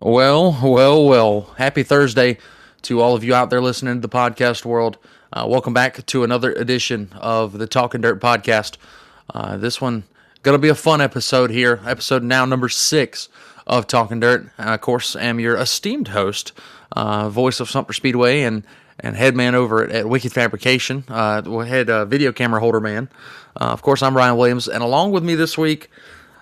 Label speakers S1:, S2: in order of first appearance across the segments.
S1: Well, well, well. Happy Thursday to all of you out there listening to the podcast world. Uh, welcome back to another edition of the Talking Dirt podcast. Uh, this one gonna be a fun episode here. Episode now number six of Talking Dirt. Uh, of course, am your esteemed host, uh, voice of Sumter Speedway, and and head man over at, at Wicked Fabrication, uh, head uh, video camera holder man. Uh, of course, I'm Ryan Williams, and along with me this week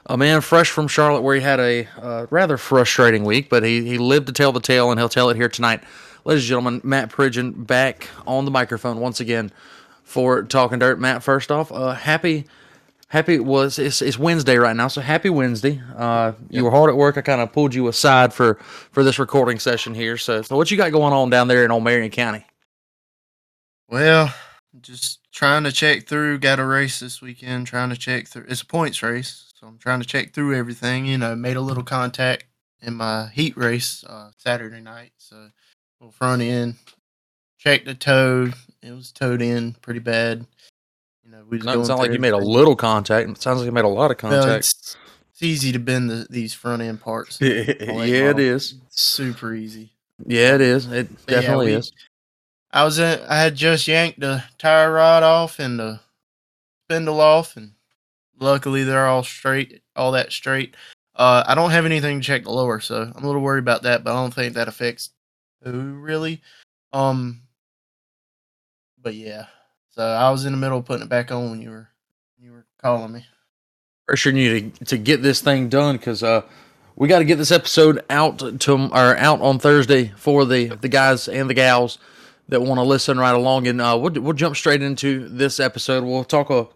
S1: a man fresh from Charlotte where he had a uh, rather frustrating week, but he, he lived to tell the tale, and he'll tell it here tonight. Ladies and gentlemen, Matt Pridgen back on the microphone once again for Talking Dirt. Matt, first off, uh, happy happy was it's, it's Wednesday right now, so happy Wednesday. Uh, you were hard at work. I kind of pulled you aside for for this recording session here. So, so what you got going on down there in old Marion County?
S2: Well, just trying to check through. Got a race this weekend. Trying to check through. It's a points race, so I'm trying to check through everything. You know, made a little contact in my heat race uh, Saturday night. So, little front end. Checked the toed. It was toed in pretty bad. You know, we was
S1: Doesn't like you made a little contact. It sounds like you made a lot of contact.
S2: it's, it's easy to bend the, these front end parts.
S1: yeah,
S2: it is.
S1: it
S2: model.
S1: is.
S2: Super easy.
S1: Yeah, it is. It
S2: But yeah,
S1: definitely
S2: we-
S1: is.
S2: I was in, I had just yanked the tie rod off and the spindle off, and luckily they're all straight, all that straight. Uh, I don't have anything to check the lower, so I'm a little worried about that, but I don't think that affects who really. Um, but yeah, so I was in the middle of putting it back on when you were you were calling me.
S1: pressuring you to, to get this thing done because uh, we got to get this episode out to or out on Thursday for the the guys and the gals that want to listen right along. And uh, we'll we'll jump straight into this episode. We'll talk a,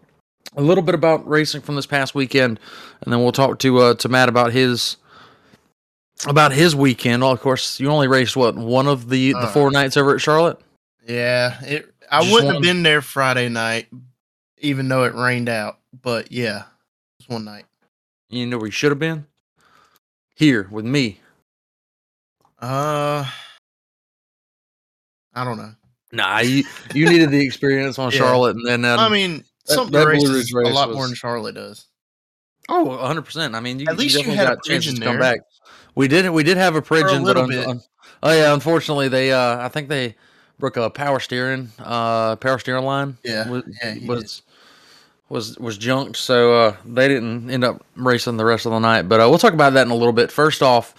S1: a little bit about racing from this past weekend, and then we'll talk to uh, to Matt about his about his weekend. Well, of course, you only raced what one of the the
S2: Uh,
S1: four nights over at Charlotte.
S2: Yeah, it. I
S1: Just
S2: wouldn't
S1: one-
S2: have been there Friday night, even though it rained out. But yeah, was one night.
S1: You know where you should have been here with me.
S2: Uh, I don't know.
S1: Nah, you you needed the experience on
S2: Yeah.
S1: Charlotte, and then um,
S2: I mean,
S1: that-
S2: some
S1: that Blue
S2: races
S1: Ridge
S2: a lot
S1: was-
S2: more than Charlotte does.
S1: Oh, 100 percent. I mean, you,
S2: At least you
S1: definitely
S2: had a
S1: got chances to
S2: Pridgeon
S1: come
S2: there.
S1: back. We did. We did have a Pridgeon, but
S2: little
S1: un-
S2: bit.
S1: un- oh yeah, unfortunately, they. Uh, I think they broke a power steering, uh, power steering line.
S2: Yeah,
S1: was
S2: yeah, he
S1: was, was was junked, so uh, they didn't end up racing the rest of the night. But uh, we'll talk about that in a little bit. First off,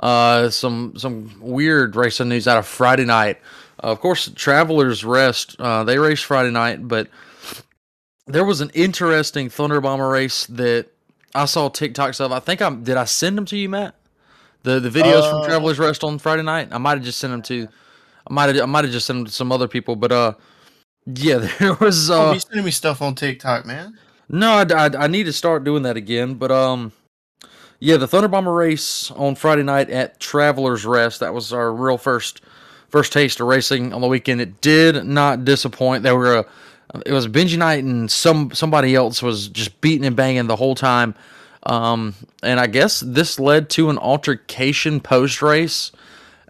S1: uh, some some weird racing news out of Friday night. Uh, of course, Travelers Rest. Uh, they raced Friday night, but there was an interesting Thunder Bomber race that I saw TikToks of. I think I'm. Did I send them to you, Matt? The the videos from
S2: Uh,
S1: Travelers Rest on Friday night. I might have just sent them to. I might have. I might have just sent them to some other people, but uh, yeah, there was. Uh,
S2: be sending me stuff on TikTok, man.
S1: no, I, I, I need to start doing that again. But um, yeah, the Thunder Bomber race on Friday night at Travelers Rest. That was our real first first taste of racing on the weekend. It did not disappoint. There were a, it was Benji night and some somebody else was just beating and banging the whole time. Um, and I guess this led to an altercation post race,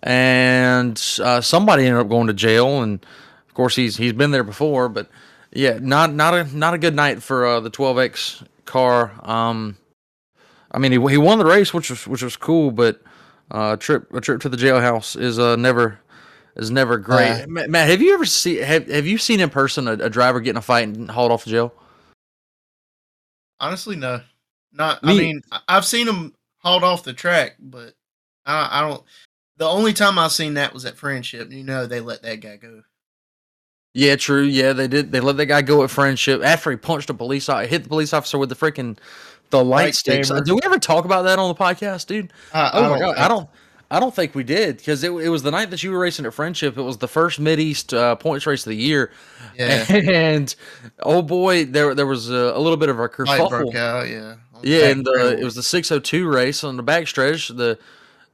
S1: and uh, somebody ended up going to jail. And of course, he's he's been there before, but yeah, not not a not a good night for uh, the 12x car. Um, I mean, he he won the race, which was which was cool, but uh, a trip a trip to the jailhouse is uh never is never great.
S2: Uh,
S1: Ma- Matt, have you ever seen have have you seen in person a, a driver getting a fight and hauled off to jail?
S2: Honestly, no. Not.
S1: Me-
S2: I mean, I- I've seen them hauled off the track, but I, I don't. The only time I've seen that was at Friendship. You know, they let that guy go.
S1: Yeah, true. Yeah, they did. They let that guy go at friendship after he punched a police officer, hit the police officer with the freaking the light sticks.
S2: Lightsaber.
S1: Do we ever talk about that on the podcast, dude?
S2: I,
S1: Oh
S2: I
S1: my
S2: don't
S1: god, I don't. I don't think we did because it, it was the night that you were racing at Friendship. It was the first Mid East uh, points race of the year,
S2: Yeah,
S1: and oh boy, there there was a, a little bit of a kerfuffle.
S2: broke out. Yeah.
S1: Yeah, and the, it was the 602 race on the backstretch. The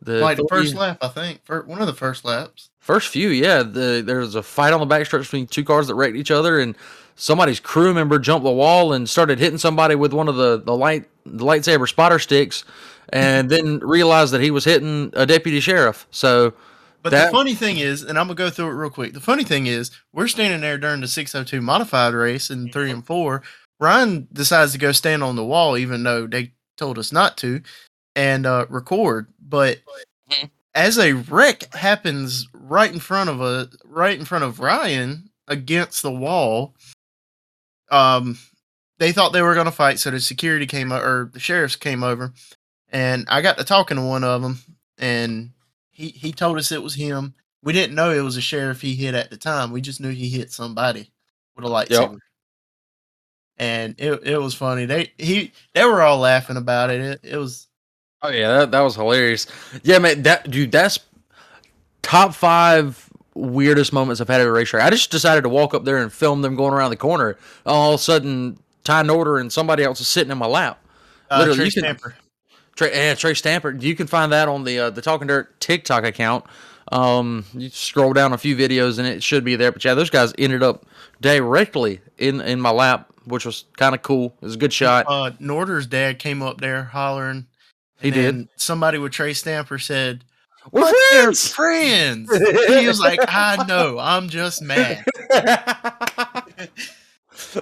S1: the
S2: like the first lap, I think. For one of the first laps.
S1: First few, yeah. The, there was a fight on the backstretch between two cars that wrecked each other, and somebody's crew member jumped the wall and started hitting somebody with one of the, the light the lightsaber spotter sticks, and then realized that he was hitting a deputy sheriff. So
S2: But
S1: That-
S2: the funny thing is, and I'm gonna go through it real quick. The funny thing is, we're standing there during the 602 modified race in three and four. Ryan decides to go stand on the wall, even though they told us not to, and uh, record. But as a wreck happens right in front of a right in front of Ryan against the wall. Um, they thought they were going to fight, so the security came o- or the sheriffs came over, and I got to talking to one of them, and he he told us it was him. We didn't know it was a sheriff he hit at the time. We just knew he hit somebody with a lightsaber. And it it was funny. They he they were all laughing about it. It, it was
S1: Oh yeah, that, that was hilarious. Yeah, man, that dude, that's top five weirdest moments I've had at a racetrack. I just decided to walk up there and film them going around the corner. All of a sudden, Ty Norder and somebody else is sitting in my lap.
S2: uh,
S1: Literally, you can-
S2: Stamper.
S1: Trey, yeah, Trey Stamper. You can find that on the uh, the Talking Dirt TikTok account. Um, you scroll down a few videos and it should be there. But yeah, those guys ended up directly in in my lap, which was kind of cool. It was a good shot.
S2: Uh, Norder's dad came up there hollering.
S1: He
S2: and
S1: did.
S2: Somebody with Trey Stamper said,
S1: We're
S2: "But they're
S1: friends.
S2: friends." he was like, "I know. I'm just mad."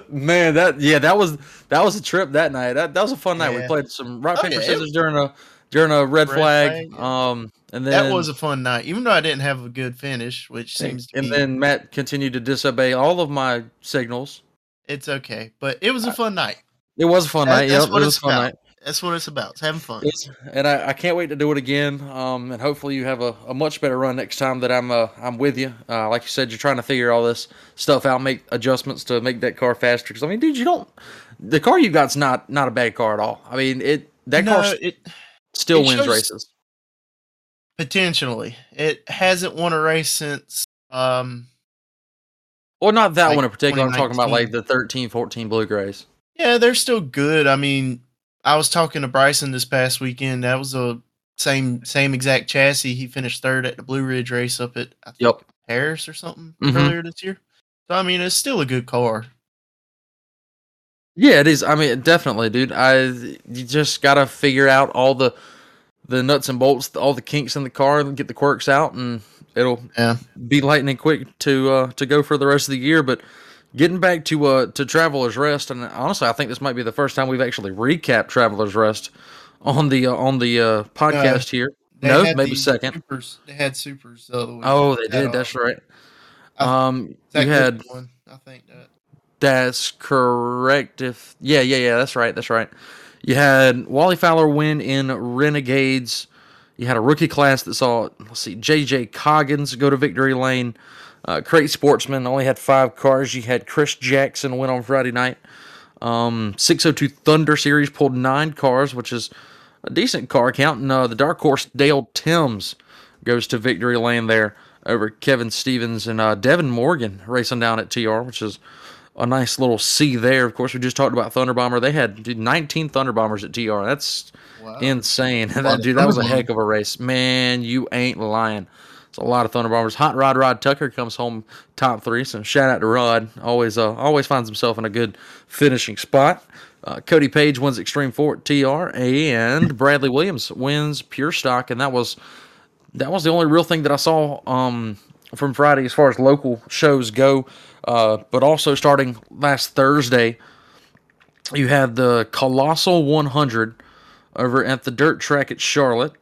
S1: Man, that yeah, that was that was a trip that night. That that was a fun night. We played some rock
S2: Oh,
S1: paper
S2: yeah,
S1: scissors during a during a red,
S2: Red
S1: flag.
S2: flag,
S1: Um, and then
S2: that was a fun night, even though I didn't have a good finish, which seems to
S1: and
S2: be.
S1: then Matt continued to disobey all of my signals.
S2: it's okay, but it was a fun night.
S1: It was a fun
S2: That-
S1: night. Yep, it was a fun
S2: about.
S1: night.
S2: That's what it's about. It's having fun.
S1: It's- and I, I can't wait to do it again. Um, and hopefully you have a, a much better run next time that I'm uh, I'm with you. Uh, like you said, you're trying to figure all this stuff out, make adjustments to make that car faster. Because I mean, dude, you don't. The car you got's not not a bad car at all. I mean, it that
S2: no,
S1: car
S2: it
S1: still
S2: it
S1: wins races.
S2: potentially it hasn't won a race since um
S1: Well, not that
S2: like
S1: one in particular. I'm talking about like the 13, 14 Blue Grays.
S2: Yeah, they're still good. I mean, I was talking to Bryson this past weekend. That was a same same exact chassis. He finished third at the Blue Ridge race up at I think
S1: Yep.
S2: Paris or something
S1: Mhm.
S2: earlier this year. So I mean, it's still a good car.
S1: Yeah, it is. I mean, definitely, dude. I you just gotta figure out all the the nuts and bolts, all the kinks in the car, and get the quirks out, and it'll
S2: Yeah.
S1: be lightning quick to uh, to go for the rest of the year. But getting back to uh, to Travelers Rest, and honestly, I think this might be the first time we've actually recapped Travelers Rest on the uh, on the uh, podcast here. No, maybe second.
S2: Supers, they had supers the other week.
S1: Oh, they did. That's right.
S2: I-
S1: Um,
S2: that
S1: you had
S2: one. I think that.
S1: That's correct. If yeah, yeah, yeah, that's right. That's right. You had Wally Fowler win in Renegades. You had a rookie class that saw let's see, JJ Coggins go to victory lane. Uh, Crate Sportsman only had five cars. You had Chris Jackson win on Friday night. Um, 602 Thunder Series pulled nine cars, which is a decent car count. And uh, the Dark Horse Dale Timms goes to victory lane there over Kevin Stevens and uh, Devin Morgan racing down at TR, which is a nice little C there. Of course, we just talked about Thunder Bomber. They had dude, 19 Thunder Bombers at TR. That's
S2: Wow.
S1: insane. that dude, that was a heck of a race. Man, you ain't lying. It's a lot of Thunder Bombers. Hot Rod Rod Tucker comes home top three. So shout out to Rod. Always uh, always finds himself in a good finishing spot. Uh, Cody Page wins Extreme Four at TR, and Bradley Williams wins Pure Stock, and that was that was the only real thing that I saw um, from Friday as far as local shows go. Uh, but also starting last Thursday, you had the Colossal 100 over at the dirt track at Charlotte.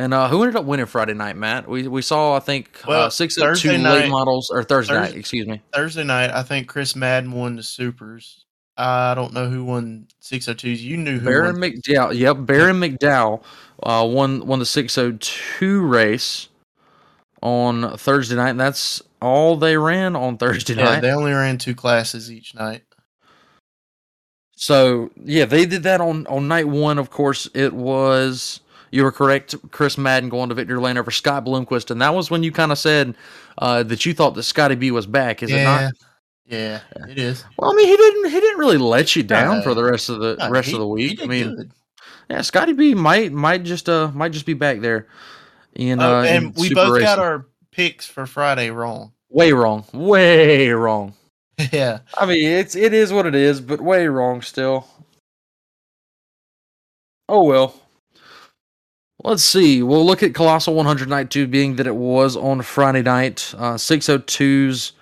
S1: And uh, who ended up winning Friday night, Matt? We we saw, I think, uh,
S2: Well,
S1: 602
S2: Thursday
S1: late
S2: night-
S1: models, or Thursday night, excuse me.
S2: Thursday night, I think Chris Madden won the supers. I don't know who won 602s. You knew who
S1: Baron
S2: won.
S1: McDowell, yep, Baron McDowell uh, won won the 602 race on Thursday night, and that's all they ran on Thursday
S2: Yeah,
S1: night.
S2: they only ran two classes each night.
S1: So yeah, they did that on on night one. Of course, it was you were correct. Chris Madden going to victory lane over Scott Bloomquist, and that was when you kind of said uh, that you thought that Scotty B was back. Is it not?
S2: Yeah, it is.
S1: Well, I mean, he didn't he didn't really let you down
S2: No.
S1: for the rest of the
S2: No,
S1: rest
S2: he-
S1: of the week. I mean,
S2: good.
S1: yeah, Scotty B might might just uh might just be back there. In,
S2: Oh,
S1: uh,
S2: and
S1: in
S2: we
S1: Super
S2: both got our picks for Friday wrong.
S1: way wrong, way wrong.
S2: yeah,
S1: I mean, it's it is what it is, but way wrong still. Oh well. Let's see. We'll look at Colossal 100 Night 2 being that it was on Friday night. Uh, 602s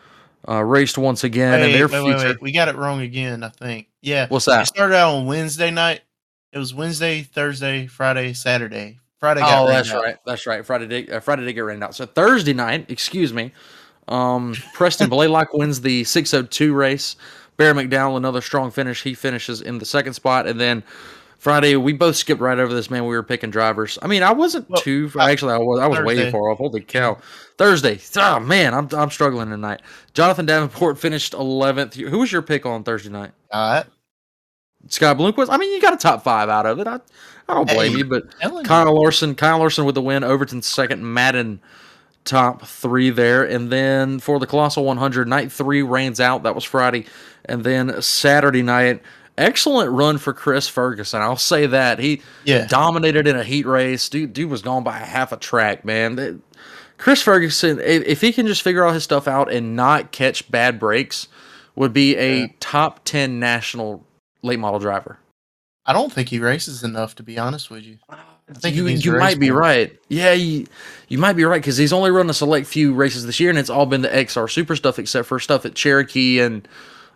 S1: uh, raced once again, and
S2: Wait,
S1: their
S2: wait, wait, we got it wrong again. I think. Yeah,
S1: What's that?
S2: it started out on Wednesday night. It was Wednesday, Thursday, Friday, Saturday Friday. Got
S1: Oh, that's
S2: out.
S1: right. That's right. Friday did uh, Friday did get rained out. So Thursday night, excuse me, um, Preston Blaylock wins the 602 race. Baron McDowell, another strong finish. He finishes in the second spot, and then Friday we both skipped right over this. Man, we were picking drivers. I mean, I wasn't
S2: Well,
S1: too.
S2: uh,
S1: Actually, I was. I was way
S2: Thursday.
S1: far off. Holy cow! Thursday. Oh man, I'm I'm struggling tonight. Jonathan Davenport finished 11th. Who was your pick on Thursday night?
S2: All right.
S1: Sky Bloomquist. I mean, you got a top five out of it. I I don't blame
S2: Hey.
S1: you, but. Kyle Larson, Kyle Larson with the win. Overton second, Madden top three there, and then for the Colossal 100, night three rains out. That was Friday, and then Saturday night, excellent run for Chris Ferguson. I'll say that he
S2: Yeah.
S1: dominated in a heat race. Dude, dude was gone by a half a track, man. Chris Ferguson, if, he can just figure all his stuff out and not catch bad breaks, would be a
S2: Yeah.
S1: top 10 national late model driver.
S2: I don't think he races enough, to be honest with you. I think
S1: you you might be
S2: more.
S1: right. Yeah, you, you might be right because he's only run a select few races this year, and it's all been the XR Super stuff, except for stuff at Cherokee and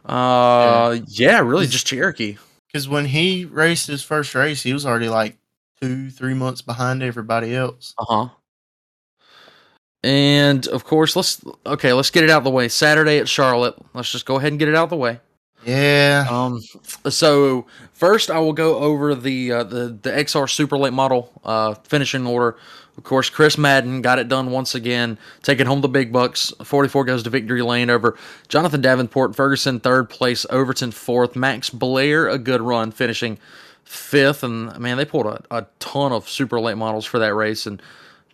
S1: uh, yeah, really just Cherokee.
S2: Because when he raced his first race, he was already like two, three months behind everybody else.
S1: Uh huh. And of course, let's okay, let's get it out of the way. Saturday at Charlotte. Let's just go ahead and get it out of the way.
S2: Yeah.
S1: Um, so first I will go over the uh, the the XR Super Late Model uh, finishing order. Of course, Chris Madden got it done once again, taking home the big bucks. 44 goes to victory lane over Jonathan Davenport, Ferguson third place, Overton fourth, Max Blair a good run, finishing fifth. And man, they pulled a, a ton of super late models for that race, and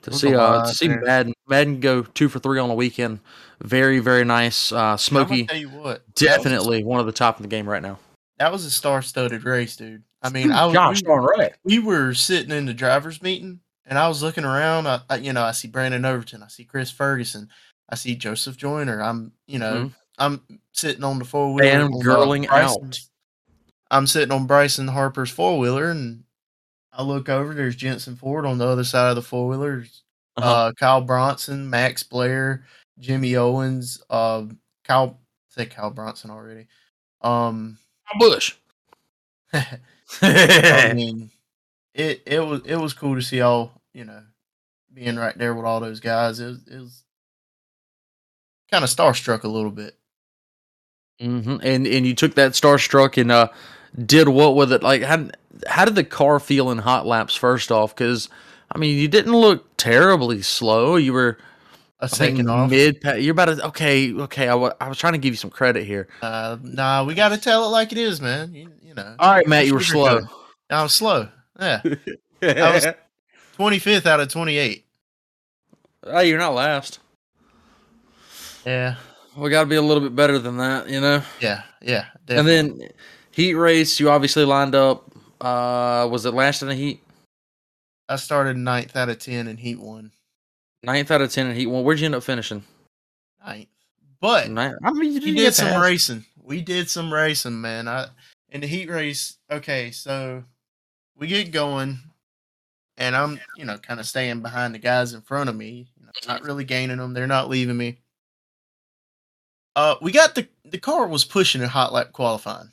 S1: to see
S2: a
S1: uh,
S2: lot
S1: to see
S2: there.
S1: Madden Madden go two for three on a weekend, very very nice. Uh,
S2: I'm
S1: Smoky,
S2: tell you what. that was-
S1: definitely one of the top in the game right now.
S2: That was a star-studded race, dude. I mean, I was,
S1: Gosh
S2: we,
S1: darn right.
S2: we were sitting in the drivers' meeting, and I was looking around. I, I, you know, I see Brandon Overton, I see Chris Ferguson, I see Joseph Joyner. I'm, you know,
S1: Mhm.
S2: I'm sitting on the four wheeler.
S1: Fan girling out.
S2: I'm sitting on Bryson Harper's four wheeler, and I look over. There's Jensen Ford on the other side of the four wheeler.
S1: Uh-huh.
S2: Uh, Kyle Bronson, Max Blair, Jimmy Owens, uh, Kyle. I said Kyle Bronson already. Um,
S1: Bush.
S2: I mean, it it was it was cool to see all you know being right there with all those guys. It was, it was kind of starstruck a little bit.
S1: hmm And and you took that starstruck and uh did what with it? Like how how did the car feel in hot laps? First off, because I mean you didn't look terribly slow. You were
S2: A second off.
S1: mid. You're about to okay. Okay, I wa- I was trying to give you some credit here.
S2: Uh, nah, we got to tell it like it is, man. You, you know.
S1: All right, Matt, you were slow.
S2: I was slow. Yeah, I was- twenty fifth out of twenty eight.
S1: oh, you're not last.
S2: Yeah,
S1: We got to be a little bit better than that, you know.
S2: yeah, yeah.
S1: And then heat race, you obviously lined up. Uh, was it last in the heat?
S2: I started ninth out of ten in heat one.
S1: Ninth out of ten in heat one. Where'd you end up finishing?
S2: Ninth, but
S1: Ninth. I mean, you
S2: we
S1: didn't
S2: did
S1: get
S2: some
S1: past-
S2: racing. We did some racing, man. I in the heat race. Okay, so we get going, and I'm you know kind of staying behind the guys in front of me. You know, not really gaining them. They're not leaving me. Uh, we got the the car was pushing in hot lap qualifying,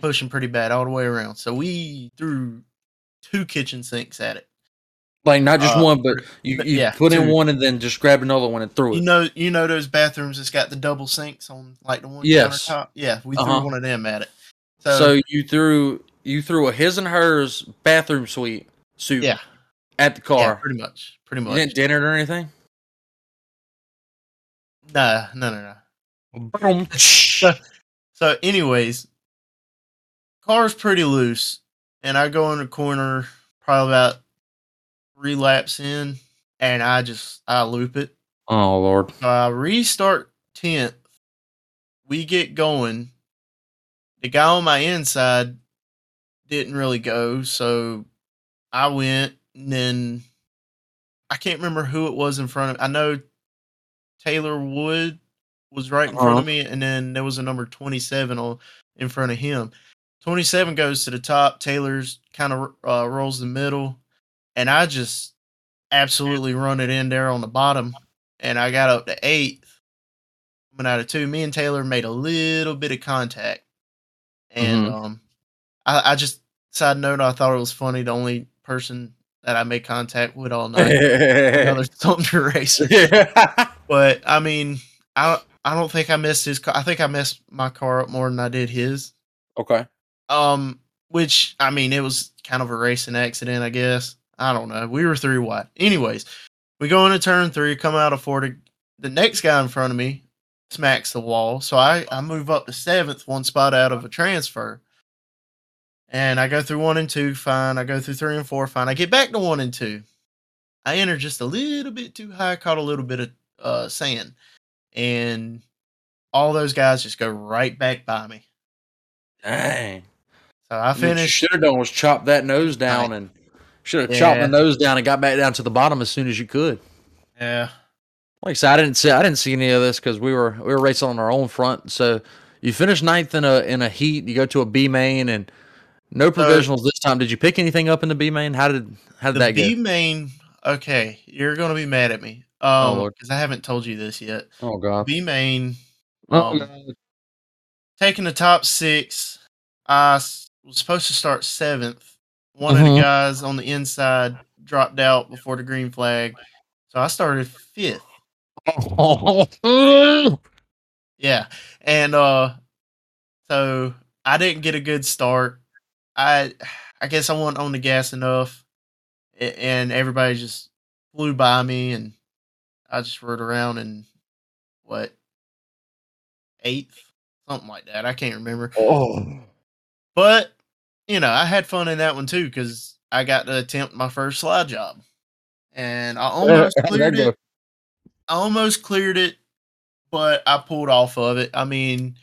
S2: pushing pretty bad all the way around. So we threw two kitchen sinks at it.
S1: Like not just
S2: Uh,
S1: one, but you,
S2: but
S1: you
S2: yeah,
S1: put in one and then just grab another one and threw it.
S2: You know, you know those bathrooms that's got the double sinks on like the one
S1: Yes.
S2: countertop. Yeah, we
S1: Uh-huh.
S2: threw one of them at it.
S1: so,
S2: So,
S1: you threw you threw a his and hers bathroom suite suit
S2: yeah,
S1: at the car.
S2: yeah, pretty much, pretty
S1: you
S2: much.
S1: didn't dinner or anything.
S2: Nah, no, no, no.
S1: Boom.
S2: So, anyways, car's pretty loose, and I go in the corner probably about three laps in, and I just I loop it.
S1: oh lord.
S2: So I restart tenth. We get going. The guy on my inside didn't really go, so I went, and then I can't remember who it was in front of. I know Taylor Wood was right in front
S1: Uh-huh.
S2: of me, and then there was a number twenty-seven on in front of him. Twenty-seven goes to the top. Taylor's kind of uh, rolls the middle, and I just absolutely run it in there on the bottom, and I got up to eighth. Coming out of two, me and Taylor made a little bit of contact, and
S1: Mhm.
S2: um, I, I just side note, I thought it was funny. The only person that I made contact with all night. Another Thunder racer. But I mean, I I don't think I missed his car. I think I messed my car up more than I did his.
S1: okay.
S2: Um, which I mean, it was kind of a racing accident, I guess. I don't know. We were three wide. Anyways, we go into turn three, come out of Ford. The next guy in front of me smacks the wall, so I I move up to seventh, one spot out of a transfer. And I go through one and two, fine. I go through three and four, fine. I get back to one and two. I enter just a little bit too high, caught a little bit of uh, sand, and all those guys just go right back by me.
S1: Dang.
S2: So I finished.
S1: Should have done was chop that nose down and should have chopped
S2: Yeah.
S1: the nose down and got back down to the bottom as soon as you could.
S2: Yeah,
S1: Like I said, I didn't see I didn't see any of this because we were we were racing on our own front. So you finish ninth in a in a heat. You go to a B main and no provisionals this time. Did you pick anything up in the B main? How did how did
S2: the
S1: that
S2: B main. Okay, you're gonna be mad at me.
S1: Oh,
S2: Um,
S1: Lord.
S2: because I haven't told you this yet.
S1: Oh god.
S2: B main
S1: Oh,
S2: um,
S1: God.
S2: taking the top six. I was supposed to start seventh. One of the guys on the inside dropped out before the green flag, so I started fifth. Yeah, and uh, so I didn't get a good start. I I guess I wasn't on the gas enough, and everybody just flew by me, and I just rode around and what eighth, something like that. I can't remember,
S1: oh.
S2: but you know I had fun in that one too because I got to attempt my first slide job, and I almost cleared it. I almost cleared it, but I pulled off of it. I mean,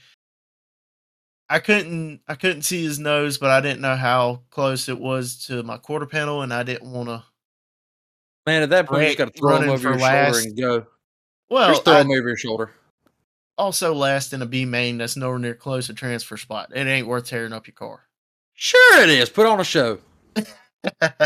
S2: I couldn't I couldn't see his nose, but I didn't know how close it was to my quarter panel, and I didn't want to.
S1: Man, at that point you just got to throw him over your
S2: last.
S1: shoulder and go.
S2: Well,
S1: just throw
S2: I
S1: him over your shoulder.
S2: also last in a B main that's nowhere near close to transfer spot. It ain't worth tearing up your car.
S1: Sure it is. Put on a show. Heck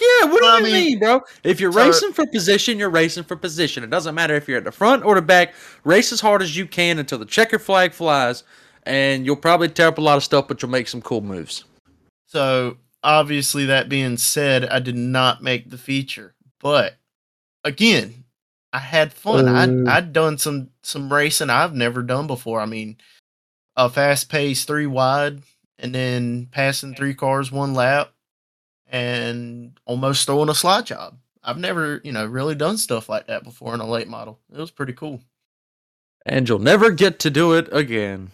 S1: yeah. What do
S2: Well, I
S1: you
S2: mean,
S1: mean, bro? If you're
S2: so-
S1: racing for position, you're racing for position. It doesn't matter if you're at the front or the back. Race as hard as you can until the checker flag flies, and you'll probably tear up a lot of stuff, but you'll make some cool moves.
S2: So obviously, that being said, I did not make the feature, but again, I had fun. I mm. I'd done some some racing I've never done before. I mean, a fast pace three wide, and then passing three cars one lap, and almost throwing a slide job. I've never, you know, really done stuff like that before in a late model. It was pretty cool.
S1: And you'll never get to do it again.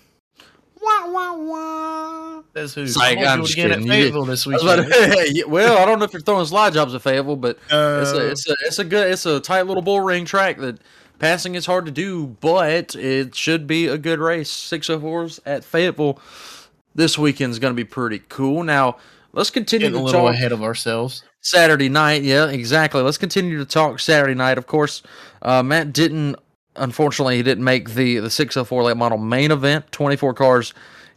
S1: Wah, wah, wah.
S2: That's who.
S1: Psych,
S2: I'm gonna
S1: I'm
S2: it
S1: just
S2: again at
S1: kidding. You did-
S2: Fayetteville this
S1: I
S2: weekend.
S1: to- well, I don't know if you're throwing slide jobs at Fayetteville, but it's
S2: Uh,
S1: a, it's a it's a good it's a tight little bull ring track that passing is hard to do, but it should be a good race. 604s at Fayetteville this weekend is going to be pretty cool. Now let's continue
S2: getting a
S1: to
S2: little
S1: talk
S2: ahead of ourselves.
S1: Saturday night. Yeah, exactly. Let's continue to talk Saturday night. Of course, uh, Matt didn't. Unfortunately, he didn't make the the 604 late model main event. 24 cars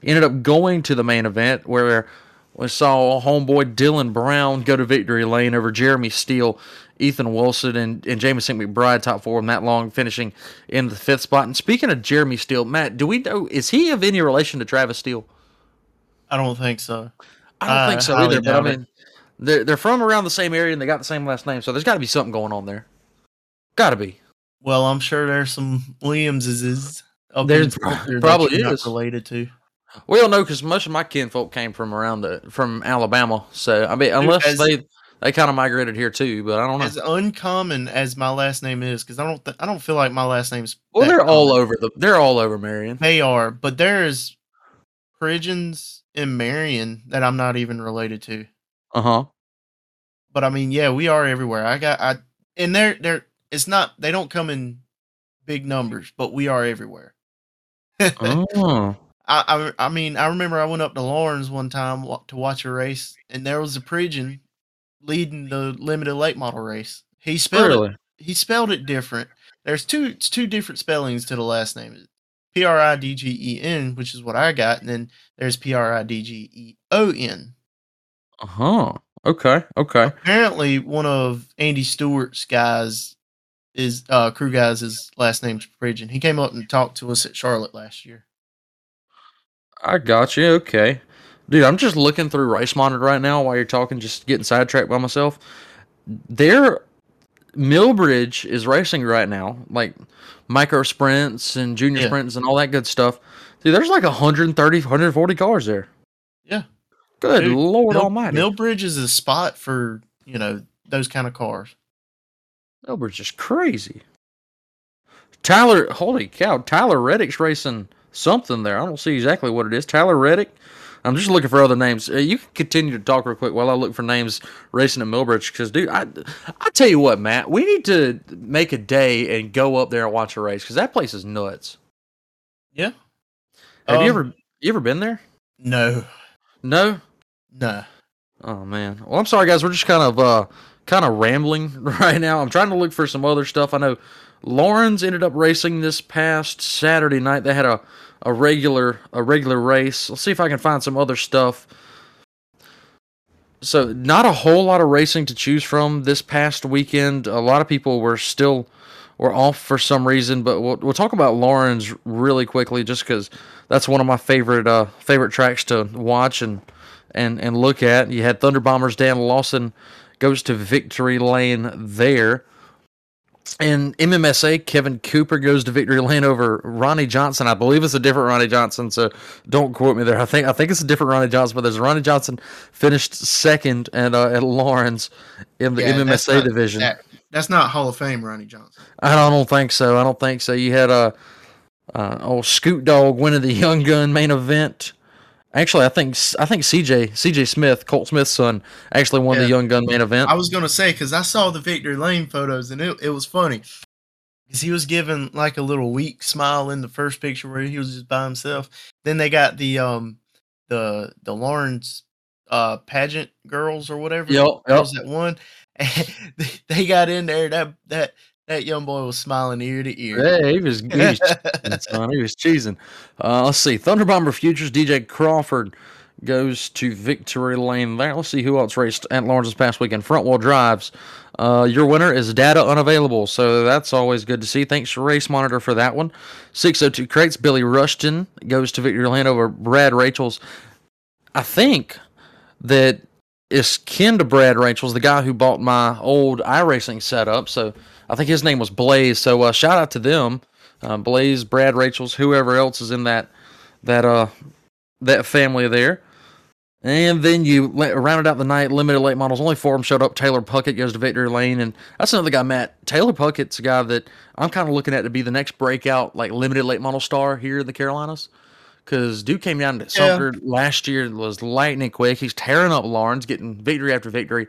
S1: ended up going to the main event where we saw homeboy Dylan Brown go to victory lane over Jeremy Steele, Ethan Wilson, and, and Jameson McBride top four. Matt Long finishing in the fifth spot. And speaking of Jeremy Steele, Matt, do we know is he of any relation to Travis Steele?
S2: I don't think so.
S1: I don't think so either. But I mean, they're they're from around the same area and they got the same last name, so there's got to be something going on there. Got to be.
S2: Well, I'm sure there's some Williamses up
S1: There
S2: in Spencer that
S1: probably is.
S2: related to.
S1: We no, because most of my kinfolk came from around the from Alabama. So I mean, unless
S2: as-
S1: they they kind of migrated here too, but I don't know.
S2: As uncommon as my last name is, because I don't th- I don't feel like my last name's
S1: Well, they're all over the they're all over Marion.
S2: They are, but there is Pridgeons in Marion that I'm not even related to.
S1: Uh huh.
S2: But I mean, yeah, we are everywhere. I got I and they're they're it's not they don't come in big numbers, but we are everywhere.
S1: Oh.
S2: I, I I mean, I remember I went up to Laurens one time to watch a race, and there was a Pridgeon leading the limited late model race. He spelled it. He spelled it different. There's two it's two different spellings to the last name. P R I D G E N, which is what I got, and then there's P R I D G E O N.
S1: Uh huh. Okay. Okay.
S2: Apparently, one of Andy Stewart's guys is uh crew guys. His last name's Pridgeon. He came up and talked to us at Charlotte last year.
S1: I got you. Okay. Dude, I'm just looking through Race Monitor right now while you're talking, just getting sidetracked by myself. Their Millbridge is racing right now, like micro sprints and junior
S2: Yeah.
S1: sprints and all that good stuff. Dude, there's like 130, 140 cars there.
S2: Yeah.
S1: Good
S2: Dude,
S1: Lord
S2: Mill-
S1: Almighty.
S2: Millbridge is a spot for you know those kind of cars.
S1: Millbridge is crazy. Tyler, holy cow, Tyler Reddick's racing something there. I don't see exactly what it is. Tyler Reddick. I'm just looking for other names. Uh, you can continue to talk real quick while I look for names racing at Millbridge. Because, dude, I, I tell you what, Matt, we need to make a day and go up there and watch a race because that place is nuts.
S2: Yeah.
S1: Have you
S2: Um,
S1: ever you ever been there?
S2: No,
S1: No.
S2: no.
S1: Oh man. Well, I'm sorry, guys. We're just kind of uh kind of rambling right now. I'm trying to look for some other stuff. I know Laurens ended up racing this past Saturday night. They had a a regular a regular race. Let's see if I can find some other stuff. So, not a whole lot of racing to choose from this past weekend. A lot of people were still were off for some reason, but we'll, we'll talk about Laurens really quickly, just because that's one of my favorite uh, favorite tracks to watch and and and look at. You had Thunder Bombers Dan Lawson goes to victory lane there. And MMSA, Kevin Cooper goes to victory lane over Ronnie Johnson. I believe it's a different Ronnie Johnson, so don't quote me there. I think I think it's a different Ronnie Johnson, but there's Ronnie Johnson finished second at uh, at Laurens in the
S2: Yeah, that's
S1: MMSA
S2: not-
S1: division.
S2: That, that's not Hall of Fame, Ronnie Johnson.
S1: I don't, I don't think so. I don't think so. You had a uh, old Scoot Dog winning the Young Gun main event. Actually, I think I think CJ CJ Smith, Colt Smith's son, actually won the Young Gun main event.
S2: I was gonna say because I saw the Victory Lane photos and it, it was funny because he was given like a little weak smile in the first picture where he was just by himself. Then they got the um the the Laurens uh pageant girls or whatever
S1: Yep, yep.
S2: girls that won. And they- they got in there. That that that young boy was smiling ear to ear.
S1: Yeah, he was, he was cheesing, son. He was cheesing. Uh, let's see. Thunder Bomber Futures DJ Crawford goes to victory lane there. Let's see who else raced at Laurens this past weekend. Front wheel drives. Uh, your winner is data unavailable, so that's always good to see. Thanks to Race Monitor for that one. 602 crates. Billy Rushton goes to victory lane over Brad Rachel's. I think that is kin to Brad Rachel's, the guy who bought my old iRacing setup. So I think his name was Blaze. So uh, shout out to them, uh, Blaze, Brad Rachel's, whoever else is in that that uh that family there. And then you rounded out the night. Limited late models, only four of them showed up. Taylor Puckett goes to victory lane, and that's another guy, Matt. Taylor Puckett's a guy that I'm kind of looking at to be the next breakout, like limited late model star here in the Carolinas. Because Duke came down to Sumter last year, was lightning quick. He's tearing up Laurens, getting victory after victory.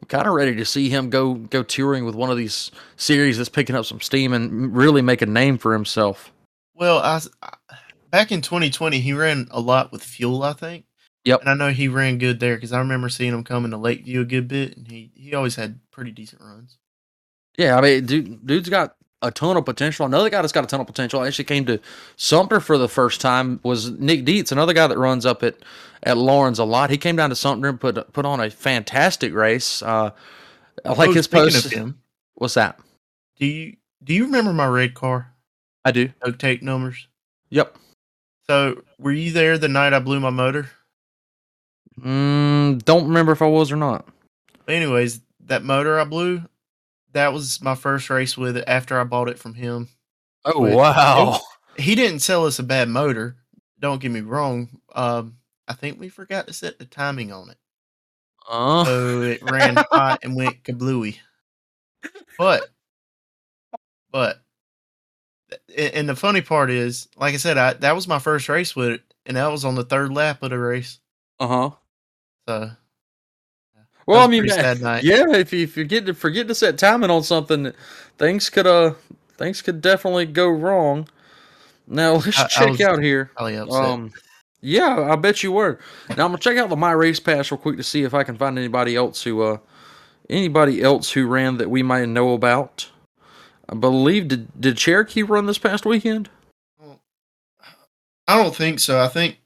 S1: I'm kind of ready to see him go go touring with one of these series that's picking up some steam and really make a name for himself.
S2: Well, I back in 2020, he ran a lot with fuel, I think.
S1: Yep.
S2: And I know he ran good there because I remember seeing him coming to Lakeview a good bit, and he he always had pretty decent runs.
S1: Yeah, I mean, dude, dude's got a ton of potential. Another guy that's got a ton of potential actually came to Sumter for the first time was Nick Dietz, another guy that runs up at at Laurens a lot. He came down to Sumter and put put on a fantastic race. Uh, I like
S2: Oh,
S1: his post.
S2: of him,
S1: What's that?
S2: do you do you remember my red car?
S1: I do.
S2: Oak take numbers.
S1: Yep.
S2: So were you there the night I blew my motor?
S1: Mm, don't remember if I was or not.
S2: Anyways, that motor I blew, that was my first race with it after I bought it from him.
S1: Oh
S2: Wait,
S1: wow!
S2: He didn't sell us a bad motor. Don't get me wrong. Um, I think we forgot to set the timing on it.
S1: Uh,
S2: so it ran hot and went kablooey. But, but, and the funny part is, like I said, I that was my first race with it, and that was on the third lap of the race.
S1: uh huh.
S2: So
S1: Well, I mean, man,
S2: sad night.
S1: yeah. If you forget to forget to set timing on something, things could uh things could definitely go wrong. Now let's
S2: I- I
S1: check
S2: was
S1: out here. Um, yeah, I bet you were. Now I'm gonna check out the My Race Pass real quick to see if I can find anybody else who uh anybody else who ran that we might know about. I believe did did Cherokee run this past weekend?
S2: I don't think so. I think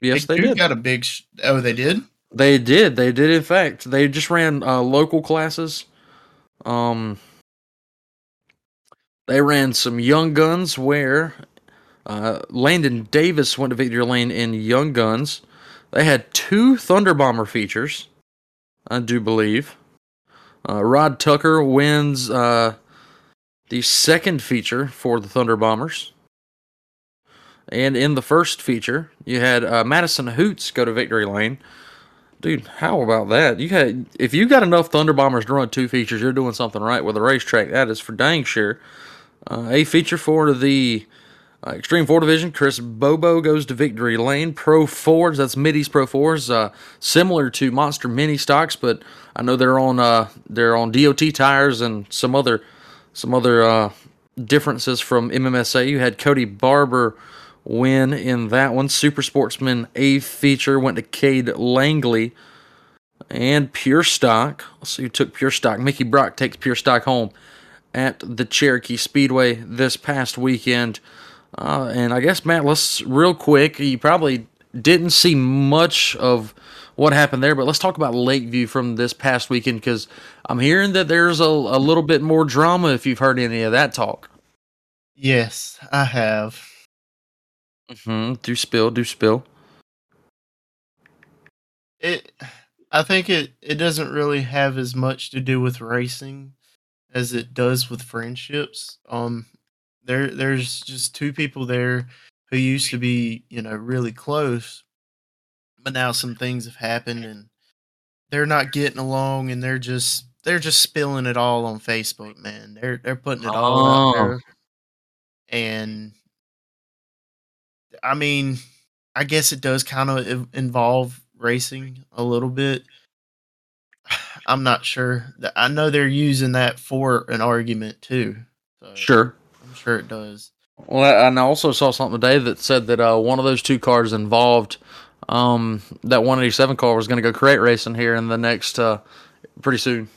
S1: Yes, they
S2: do
S1: did.
S2: got a big. Oh, they did.
S1: They did. They did. In fact, they just ran uh, local classes. Um, they ran some young guns where uh, Landon Davis went to victory lane in young guns. They had two Thunder Bomber features, I do believe. Uh, Rod Tucker wins uh, the second feature for the Thunder Bombers. And in the first feature, you had uh, Madison Hoots go to victory lane. Dude, how about that? You had if you got enough Thunder Bombers to run two features, you're doing something right with a racetrack. That is for dang sure. Uh, a feature for the uh, Extreme Four Division, Chris Bobo goes to victory lane. Pro Fours, that's Middies Pro Fours, uh, similar to Monster Mini stocks, but I know they're on uh, they're on DOT tires and some other some other uh, differences from MMSA. You had Cody Barber win in that one. Super Sportsman A feature went to Cade Langley and Pure Stock. Let's see who took Pure Stock. Mickey Brock takes Pure Stock home at the Cherokee Speedway this past weekend. Uh, and I guess Matt, let's real quick. You probably didn't see much of what happened there, but let's talk about Lakeview from this past weekend because I'm hearing that there's a, a little bit more drama. If you've heard any of that talk,
S2: Yes, I have.
S1: Mm-hmm. do spill, do spill.
S2: It I think it it doesn't really have as much to do with racing as it does with friendships. Um there there's just two people there who used to be, you know, really close, but now some things have happened and they're not getting along and they're just they're just spilling it all on Facebook, man. They're they're putting it all out
S1: Oh.
S2: there. And I mean, I guess it does kind of involve racing a little bit. I'm not sure. I know they're using that for an argument too. So
S1: Sure.
S2: I'm sure it does.
S1: Well, and I also saw something today that said that uh, one of those two cars involved um, that 187 car was going to go crate racing here in the next uh, pretty soon.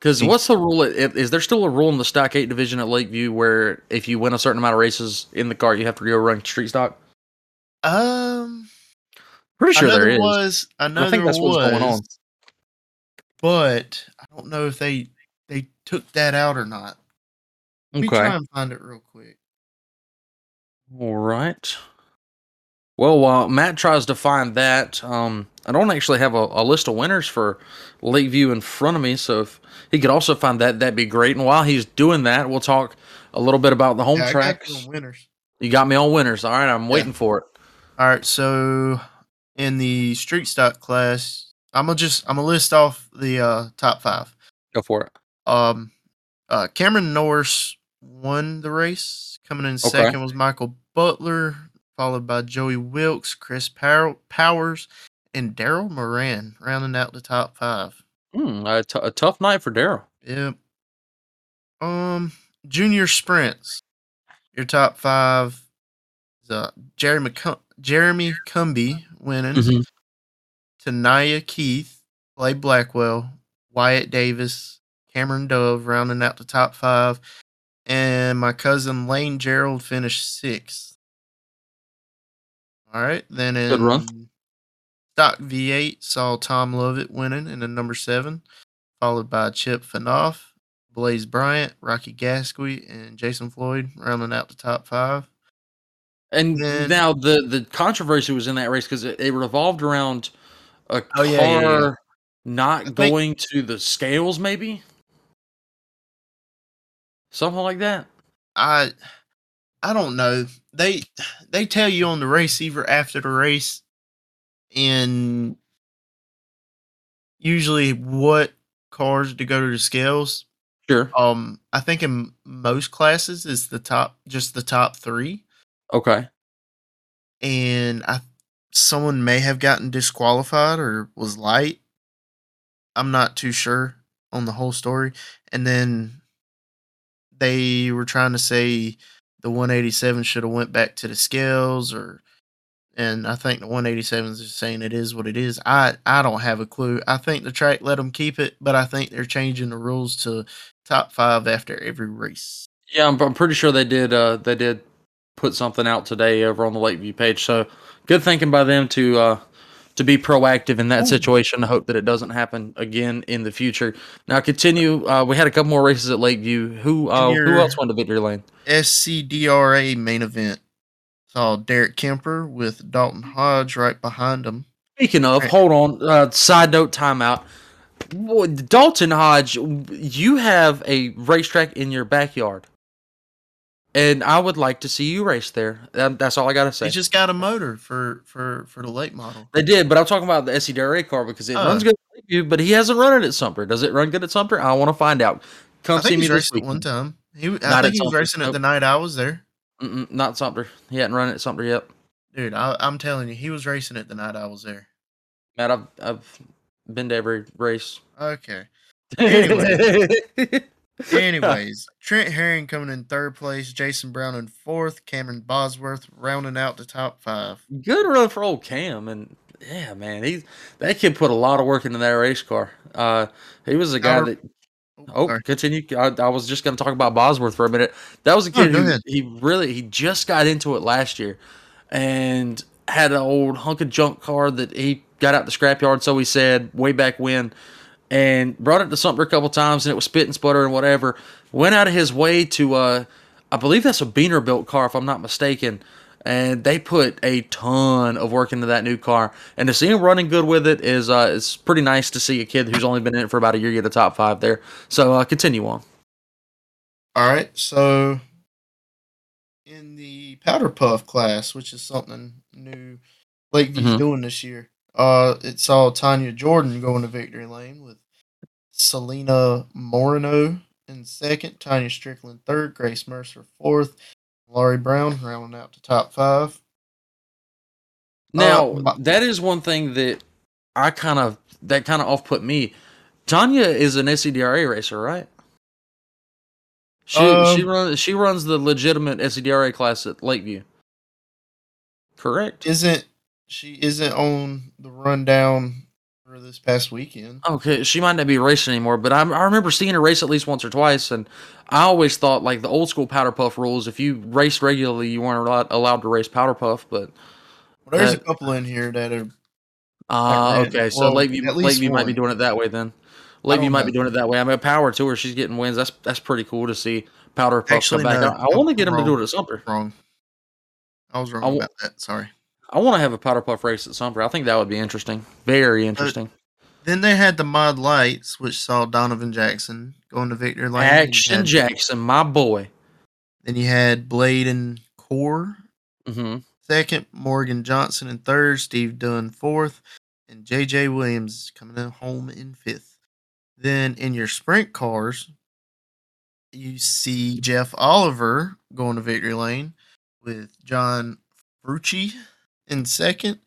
S1: Because what's the rule? Is, there still a rule in the Stock 8 division at Lakeview where if you win a certain amount of races in the car, you have to go run street stock?
S2: Um,
S1: Pretty sure there
S2: there
S1: is.
S2: was. I know
S1: I think
S2: there
S1: that's
S2: was,
S1: what's going on.
S2: but I don't know if they they took that out or not. Let me try and find it real quick.
S1: All right. Well, while Matt tries to find that, um, I don't actually have a, a list of winners for Lakeview in front of me. So if he could also find that, that'd be great. And while he's doing that, we'll talk a little bit about the home
S2: Yeah,
S1: tracks.
S2: winners.
S1: You got me on winners. All right, I'm waiting for it.
S2: All right, so in the street stock class, I'm gonna just I'm gonna list off the uh, top five.
S1: Go for it.
S2: Um, uh, Cameron Norris won the race. Coming in second was Michael Butler, followed by Joey Wilkes, Chris Pow- Powers, and Daryl Moran, rounding out the top five.
S1: Hmm, a, t- a tough night for Daryl.
S2: Yep. Um, junior sprints. Your top five is uh, Jeremy Cum- Jeremy Cumby winning.
S1: Mhm.
S2: Tanaya Keith, Clay Blackwell, Wyatt Davis, Cameron Dove rounding out the top five, and my cousin Lane Gerald finished sixth. All right, then in
S1: Good run.
S2: Stock V8 saw Tom Lovett winning in the number seven, followed by Chip Fanoff, Blaze Bryant, Rocky Gasquet, and Jason Floyd rounding out the top five.
S1: And
S2: Then-
S1: now the the controversy was in that race because it, it revolved around a
S2: Oh,
S1: car
S2: yeah, yeah, yeah.
S1: not
S2: think-
S1: going to the scales, maybe something like that.
S2: I I don't know. They they tell you on the receiver after the race and usually what cars to go to the scales.
S1: Sure.
S2: Um I think in most classes is the top just the top 3
S1: Okay.
S2: and I someone may have gotten disqualified or was light. I'm not too sure on the whole story. And then they were trying to say the 187 should have went back to the scales or and I think the 187 is saying it is what it is. I I don't have a clue. I think the track let them keep it, but I think they're changing the rules to top 5 after every race.
S1: Yeah, I'm, I'm pretty sure they did. Uh, they did put something out today over on the Lakeview page. So good thinking by them to uh, to be proactive in that situation. I hope that it doesn't happen again in the future. Now continue. Uh, we had a couple more races at Lakeview. Who uh, who else won the victory lane?
S2: SCDRA main event. Saw Derek Kemper with Dalton Hodge right behind him.
S1: Speaking of, hold on. Uh, side note, timeout. Boy, Dalton Hodge, you have a racetrack in your backyard, and I would like to see you race there. That- That's all I gotta say.
S2: He just got a motor for for for the late model.
S1: They did, but I'm talking about the SCDRA car because it
S2: Oh.
S1: runs good at Lakeview, but he hasn't run it at Sumter. Does it run good at Sumter? I want to find out. Come
S2: I
S1: see me this
S2: raced it
S1: week.
S2: one time. He, I
S1: Not
S2: think he was racing it the night I was there.
S1: Mm-mm, not Sumter. He hadn't run it at Sumter yet.
S2: Dude, I, I'm telling you, he was racing it the night I was there.
S1: Matt, I've I've been to every race.
S2: Okay. Anyway. Anyways, Trent Herring coming in third place, Jason Brown in fourth, Cameron Bosworth rounding out the top five.
S1: good run for old Cam, and yeah, man, he's that kid put a lot of work into that race car. Uh, he was a guy
S2: Our-
S1: that. Oh,
S2: sorry.
S1: continue. I, I was just going to talk about Bosworth for a minute. That was a
S2: Oh,
S1: kid
S2: go
S1: who
S2: ahead.
S1: he really he just got into it last year, and had an old hunk of junk car that he got out the scrapyard. So he said way back when, and brought it to Sumter a couple times, and it was spit and sputter and whatever. Went out of his way to, uh, I believe that's a Beaner built car if I'm not mistaken. And they put a ton of work into that new car, and to see him running good with it is uh, it's pretty nice to see a kid who's only been in it for about a year get a top five there. So uh, continue on.
S2: All right, so in the powder puff class, which is something new Lakeview's
S1: Mhm.
S2: doing this year, uh, it saw Tanya Jordan going to victory lane with Selena Moreno in second, Tanya Strickland third, Grace Mercer fourth, Laurie Brown rounding out the top five.
S1: Now
S2: Uh,
S1: that is one thing that I kind of that kind of off put me. Tanya is an SCDRA racer, right? She she
S2: Um,
S1: runs she runs the legitimate SCDRA class at Lakeview. Correct.
S2: Isn't she isn't on the rundown for this past weekend?
S1: Okay, she might not be racing anymore, but I, I remember seeing her race at least once or twice, and I always thought like the old school powder puff rules. If you raced regularly, you weren't allowed, allowed to race powder puff. But
S2: Well, there's a couple in here that are
S1: uh,
S2: Like,
S1: okay, so
S2: well,
S1: Lakeview
S2: at
S1: Lakeview might be doing it that way then. Lakeview
S2: don't
S1: might be doing it that way. I mean, power to her. She's getting wins. That's that's pretty cool to see powder puff
S2: Actually,
S1: come back.
S2: no,
S1: I, I want to get him to do
S2: wrong.
S1: it at Sumter.
S2: wrong. I was wrong
S1: I w-
S2: about that. Sorry.
S1: I want to have a powder puff race at Sumter. I think that would be interesting. Very interesting.
S2: Then they had the mod lights, which saw Donovan Jackson going to victory lane.
S1: Action
S2: had-
S1: Jackson, my boy.
S2: Then you had Blade and Core
S1: hmm
S2: second, Morgan Johnson in third, Steve Dunn fourth, and JJ Williams coming in home in fifth. Then in your sprint cars, you see Jeff Oliver going to victory lane with John Frucci in second.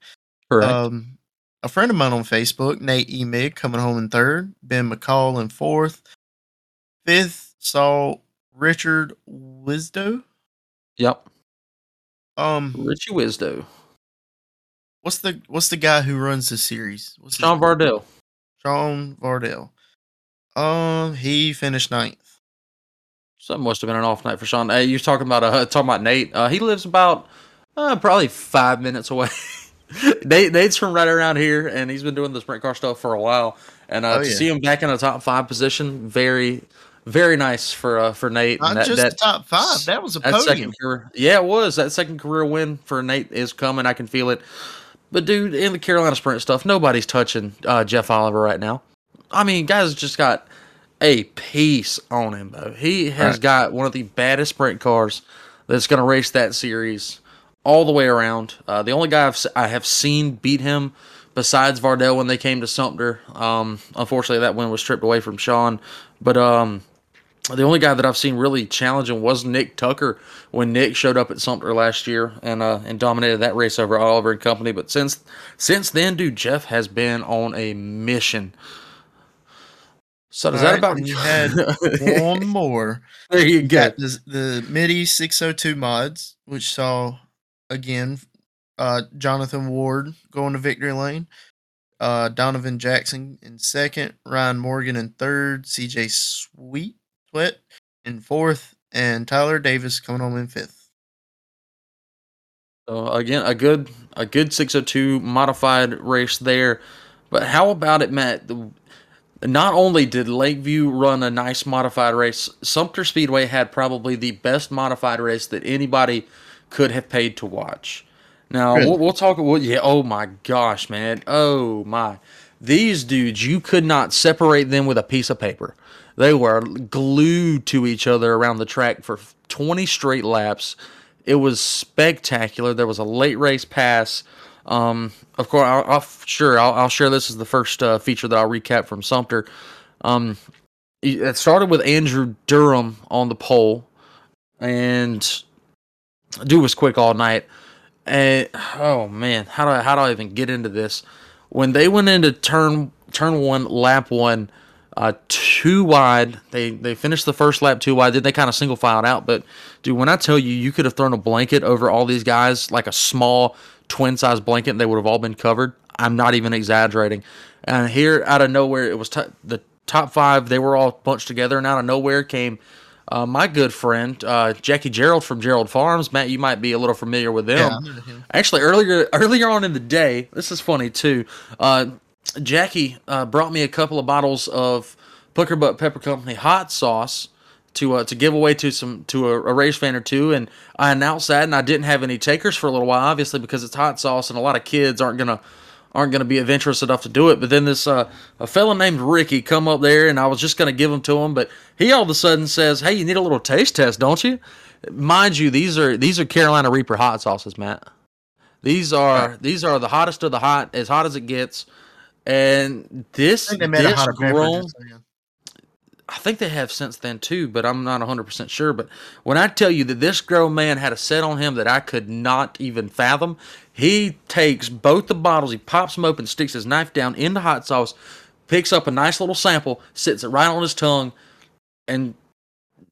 S1: Correct.
S2: Um, a friend of mine on Facebook, Nate E. Mig, coming home in third. Ben McCall in fourth. Fifth, saw Richard Wisdo.
S1: yep.
S2: Um,
S1: Richie Wisdo.
S2: what's the what's the guy who runs the series? What's
S1: Sean? Vardell.
S2: Sean Vardell. Um, he finished ninth.
S1: Something must have been an off night for Sean. Hey, you're talking about uh, talking about Nate. Uh, he lives about uh, probably five minutes away. Nate, Nate's from right around here, and he's been doing the sprint car stuff for a while. And uh,
S2: Oh,
S1: to
S2: yeah.
S1: see him back in a top five position, very, very nice for uh, for Nate.
S2: Not
S1: And that,
S2: just
S1: that,
S2: the top five. That was a
S1: that
S2: podium.
S1: second career, yeah, it was that second career win for Nate is coming. I can feel it. But dude, in the Carolina Sprint stuff, nobody's touching uh, Jeff Oliver right now. I mean, guys just got a piece on him, though. He has
S2: Right.
S1: got one of the baddest sprint cars that's going to race that series all the way around. Uh, the only guy I've, I have seen beat him besides Vardell when they came to Sumter. Um, unfortunately, that win was stripped away from Sean. But um, the only guy that I've seen really challenging was Nick Tucker when Nick showed up at Sumter last year and uh, and dominated that race over Oliver and company. But since since then, dude, Jeff has been on a mission. So does that
S2: All right,
S1: about
S2: you had one more.
S1: there you go.
S2: the MIDI 602 mods, which saw again uh, Jonathan Ward going to victory lane, uh, Donovan Jackson in second, Ryan Morgan in third, CJ Sweet in fourth, and Tyler Davis coming home in fifth.
S1: So again, a good a good 602 modified race there. But how about it, Matt? The, not only did Lakeview run a nice modified race, Sumter Speedway had probably the best modified race that anybody could have paid to watch. Now
S2: Really?
S1: we'll, we'll talk. Well, yeah. Oh my gosh, man. Oh my. These dudes, you could not separate them with a piece of paper. They were glued to each other around the track for 20 straight laps. It was spectacular. There was a late race pass. Um, of course, I'll, I'll sure I'll, I'll share this as the first uh, feature that I'll recap from Sumter. Um, it started with Andrew Durham on the pole, and dude was quick all night. And oh man, how do I, how do I even get into this? When they went into turn turn one, lap one, uh, too wide. They they finished the first lap too wide. Then they kind of single filed out. But dude, when I tell you, you could have thrown a blanket over all these guys, like a small twin size blanket, and they would have all been covered. I'm not even exaggerating. And here, out of nowhere, it was t- the top five. They were all bunched together, and out of nowhere came uh, my good friend uh, Jackie Gerald from Gerald Farms. Matt, you might be a little familiar with them.
S2: Yeah.
S1: Actually, earlier earlier on in the day, this is funny too. Uh, Jackie uh, brought me a couple of bottles of PuckerButt Pepper Company hot sauce to uh, to give away to some to a, a race fan or two, and I announced that, and I didn't have any takers for a little while, obviously because it's hot sauce, and a lot of kids aren't gonna aren't gonna be adventurous enough to do it. But then this uh, a fella named Ricky come up there, and I was just gonna give them to him, but he all of a sudden says, "Hey, you need a little taste test, don't you?" Mind you, these are these are Carolina Reaper hot sauces, Matt. These are these are the hottest of the hot, as hot as it gets. And this
S2: think they made a
S1: this grown. I think they have since then too, but I'm not 100% sure. But when I tell you that this grown man had a set on him that I could not even fathom, he takes both the bottles, he pops them open, sticks his knife down into hot sauce, picks up a nice little sample, sits it right on his tongue, and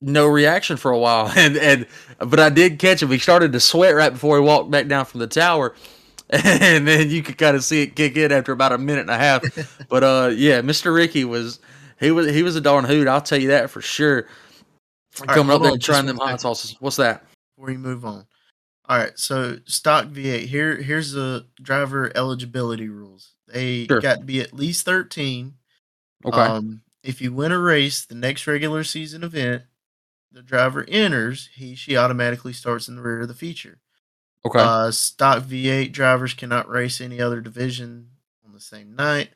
S1: no reaction for a while. And and but I did catch him. He started to sweat right before he walked back down from the tower. And then you could kind of see it kick in after about a minute and a half. But uh yeah, Mr. Ricky was he was he was a darn hoot, I'll tell you that for sure.
S2: right,
S1: Coming up there and trying them hot sauces. What's that?
S2: before you move on. All right, so stock V8. Here, here's the driver eligibility rules. They
S1: Sure.
S2: got to be at least 13.
S1: Okay.
S2: Um, if you win a race, the next regular season event, the driver enters, he she automatically starts in the rear of the feature.
S1: okay.
S2: Uh, stock V8 drivers cannot race any other division on the same night,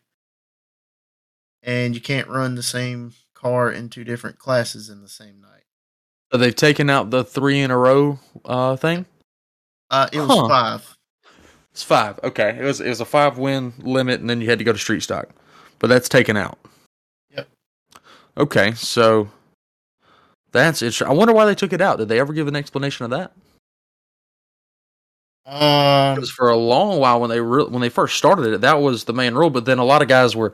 S2: and you can't run the same car in two different classes in the same night.
S1: so they've taken out the three in a row uh thing?
S2: Uh, it was
S1: Huh.
S2: five.
S1: It's five. Okay. It was it was a five win limit and then you had to go to street stock. But that's taken out.
S2: Yep.
S1: Okay, so that's it. I wonder why they took it out. Did they ever give an explanation of that?
S2: Um,
S1: Because for a long while when they re- when they first started it, that was the main rule. But then a lot of guys were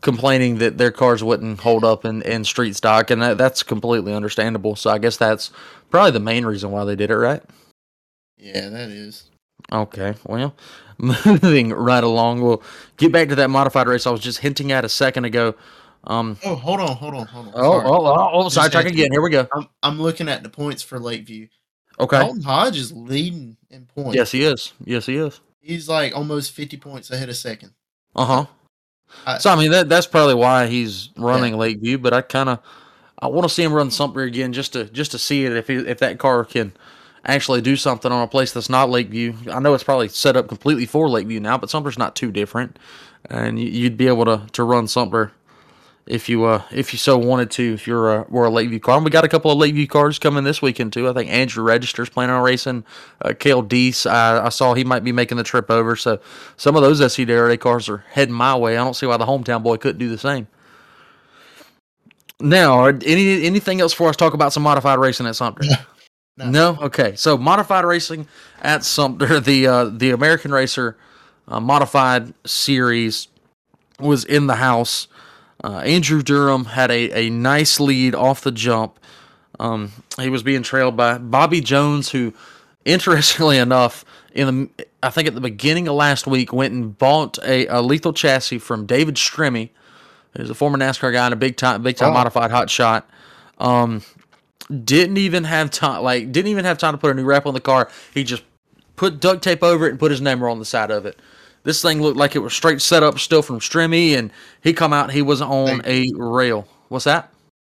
S1: complaining that their cars wouldn't hold up in, in street stock, and that, that's completely understandable. So I guess that's probably the main reason why they did it, right?
S2: yeah, that is.
S1: Okay, well, moving right along, we'll get back to that modified race I was just hinting at a second ago. Um,
S2: Oh, hold on, hold on, hold on.
S1: oh,
S2: Sorry.
S1: oh, oh, oh, sidetrack again. Here we go.
S2: I'm I'm looking at the points for Lakeview.
S1: Okay.
S2: Dalton Hodge is leading in points.
S1: Yes, he is. Yes, he is.
S2: he's like almost 50 points ahead of second.
S1: Uh huh.
S2: I-
S1: So I mean that that's probably why he's running Lakeview, but I kind of I want to see him run Sumter again just to just to see it if he, if that car can actually do something on a place that's not Lakeview. I know it's probably set up completely for Lakeview now, but Sumter's not too different, and you- you'd be able to to run Sumter if you uh if you so wanted to if you're a, were a Lakeview car. And we got a couple of late Lakeview cars coming this weekend too. I think Andrew Register's planning on racing. Uh, Kale Deese, I, I saw he might be making the trip over. So some of those SCDRA cars are heading my way. I don't see why the hometown boy couldn't do the same. Now, any anything else for us talk about some modified racing at Sumter?
S2: No.
S1: No. Okay. So modified racing at Sumter, the uh, the American Racer uh, modified series was in the house. Uh, Andrew Durham had a, a nice lead off the jump. Um, he was being trailed by Bobby Jones, who, interestingly enough, in the I think at the beginning of last week, went and bought a, a lethal chassis from David Strimmy, who's a former NASCAR guy and a big time big time
S2: Wow.
S1: modified hot shot. Um, didn't even have time like didn't even have time to put a new wrap on the car. He just put duct tape over it and put his number on the side of it. This thing looked like it was straight set up still from Strimmy, and he come out. He was on a rail. What's that?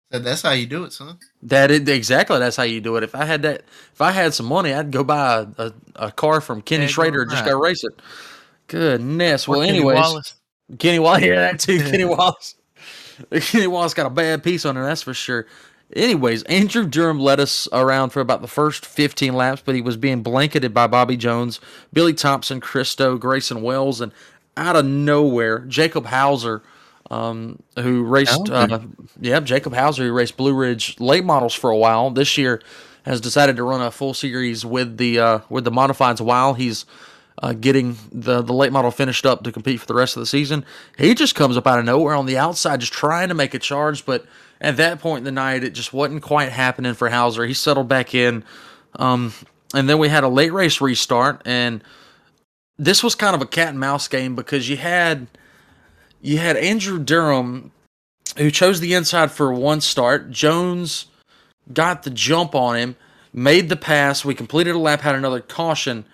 S2: That's how you do it, son.
S1: That is exactly that's how you do it. If I had that, if I had some money, I'd go buy a, a, a car from Kenny
S2: Yeah,
S1: Schrader and just go race it. Goodness. Well,
S2: Or Kenny
S1: anyways,
S2: Wallace.
S1: Kenny Wallace, yeah, that too. Kenny Wallace. Kenny Wallace got a bad piece on her, that's for sure. Anyways, Andrew Durham led us around for about the first 15 laps, but he was being blanketed by Bobby Jones, Billy Thompson, Christo, Grayson Wells, and out of nowhere, Jacob Hauser, um, who raced, uh, yeah, Jacob Hauser, who raced Blue Ridge late models for a while. This year, has decided to run a full series with the uh, with the modifieds while he's uh, getting the the late model finished up to compete for the rest of the season. He just comes up out of nowhere on the outside, just trying to make a charge, but at that point in the night, it just wasn't quite happening for Hauser. He settled back in, um, and then we had a late race restart, and this was kind of a cat and mouse game because you had you had Andrew Durham who chose the inside for one start. Jones got the jump on him, made the pass. We completed a lap, had another caution.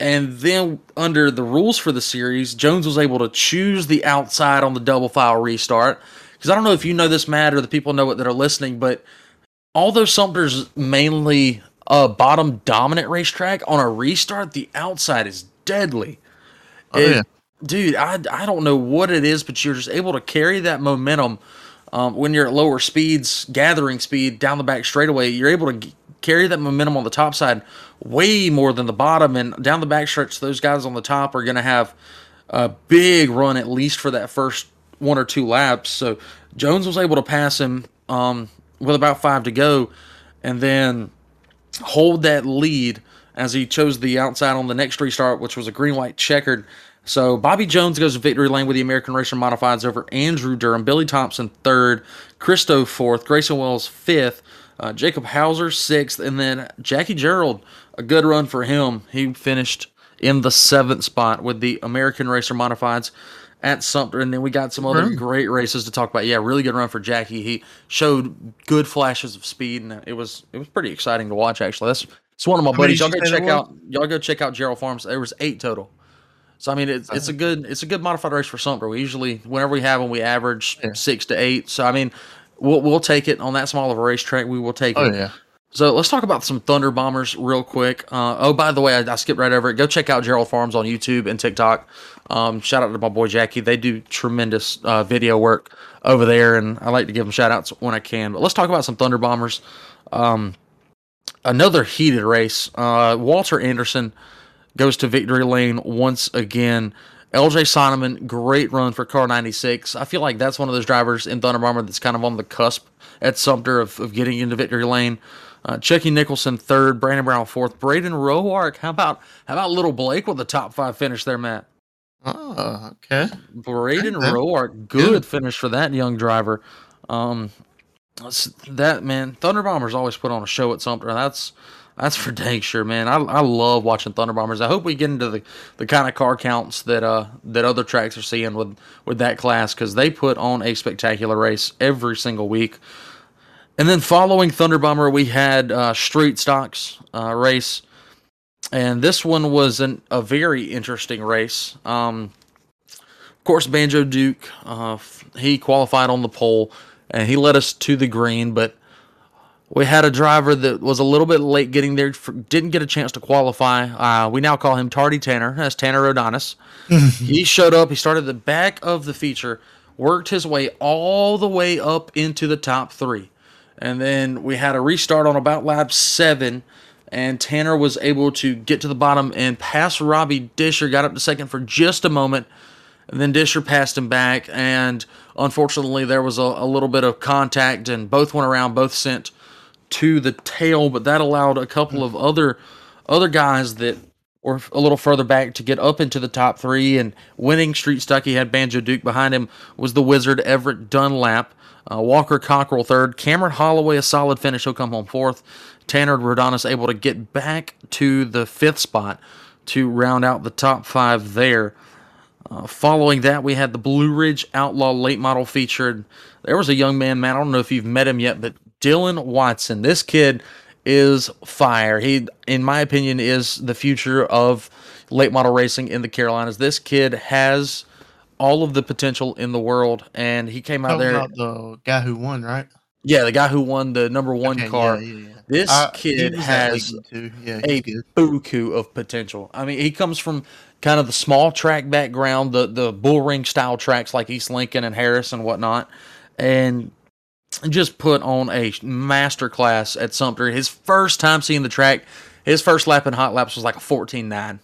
S1: And then, under the rules for the series, Jones was able to choose the outside on the double file restart. Because I don't know if you know this, Matt, or the people know it that are listening, but although Sumter's mainly a bottom dominant racetrack, on a restart, the outside is deadly.
S2: Oh,
S1: It-
S2: yeah.
S1: Dude, I, I don't know what it is, but you're just able to carry that momentum um, when you're at lower speeds, gathering speed down the back straightaway. You're able to g- carry that momentum on the top side way more than the bottom. And down the back stretch, those guys on the top are going to have a big run at least for that first one or two laps. So Jones was able to pass him um, with about five to go, and then hold that lead as he chose the outside on the next restart, which was a green white checkered. So Bobby Jones goes to victory lane with the American Racer Modifieds over Andrew Durham, Billy Thompson third, Christo fourth, Grayson Wells fifth, uh, Jacob Hauser sixth, and then Jackie Gerald, a good run for him. He finished in the seventh spot with the American Racer Modifieds at Sumter, and then we got some other
S2: run.
S1: great races to talk about. Yeah, really good run for Jackie. He showed good flashes of speed, and it was it was pretty exciting to watch. Actually, that's it's one of my
S2: How
S1: buddies. Y'all go check out. Y'all go check out Gerald Farms. There was eight total. So I mean, it's it's a good it's a good modified race for Sumter. We usually whenever we have them, we average
S2: Yeah.
S1: six to eight. So I mean, we'll we'll take it on that small of a racetrack. We will take
S2: Oh
S1: it.
S2: yeah.
S1: So let's talk about some Thunder Bombers real quick. Uh, oh, by the way, I, I skipped right over it. Go check out Gerald Farms on YouTube and TikTok. Um, shout out to my boy Jackie. They do tremendous uh, video work over there, and I like to give them shout outs when I can. But let's talk about some Thunder Bombers. Um, another heated race. Uh, Walter Anderson goes to victory lane once again. LJ Sonoman, great run for car 96. I feel like that's one of those drivers in Thunder Bomber that's kind of on the cusp at Sumter of, of getting into victory lane. Uh, Chucky Nicholson third, Brandon Brown fourth, Braden Roark. How about how about little Blake with the top five finish there, Matt?
S2: Oh, okay.
S1: Braden
S2: Okay.
S1: Roark, good finish for that young driver. Um, that man, Thunder Bombers always put on a show at Sumter. That's that's for dang sure, man. I, I love watching Thunder Bombers. I hope we get into the, the kind of car counts that uh that other tracks are seeing with with that class because they put on a spectacular race every single week. And then following Thunder Bomber, we had uh, Street Stocks uh, race, and this one was an, a very interesting race. Um, of course, Banjo Duke, uh, he qualified on the pole, and he led us to the green. But we had a driver that was a little bit late getting there, for, didn't get a chance to qualify. Uh, we now call him Tardy Tanner. That's Tanner Rodonis. he showed up. He started the back of the feature, worked his way all the way up into the top three. And then we had a restart on about lap seven, and Tanner was able to get to the bottom and pass Robbie Disher, got up to second for just a moment, and then Disher passed him back. And unfortunately, there was a, a little bit of contact, and both went around, both sent to the tail, but that allowed a couple of other other guys that were a little further back to get up into the top three. And winning Street Stucky had Banjo Duke behind him was the Wizard Everett Dunlap. Uh, Walker Cockrell third. Cameron Holloway a solid finish. He'll come home fourth. Tanner Rodonis able to get back to the fifth spot to round out the top five there. Uh, following that, we had the Blue Ridge Outlaw late model featured. There was a young man, man. I don't know if you've met him yet, but Dylan Watson. This kid is fire. He, in my opinion, is the future of late model racing in the Carolinas. This kid has all of the potential in the world, and he came out
S2: Talking
S1: there.
S2: about the guy who won, right?
S1: Yeah, the guy who won the number one
S2: Okay,
S1: car.
S2: yeah, yeah, yeah.
S1: This
S2: Uh,
S1: kid has
S2: Lakeland, too. Yeah,
S1: a
S2: good.
S1: buku of potential. I mean, he comes from kind of the small track background, the the bull ring style tracks like East Lincoln and Harris and whatnot, and just put on a master class at Sumter. His first time seeing the track, his first lap in hot laps was like a 14-9,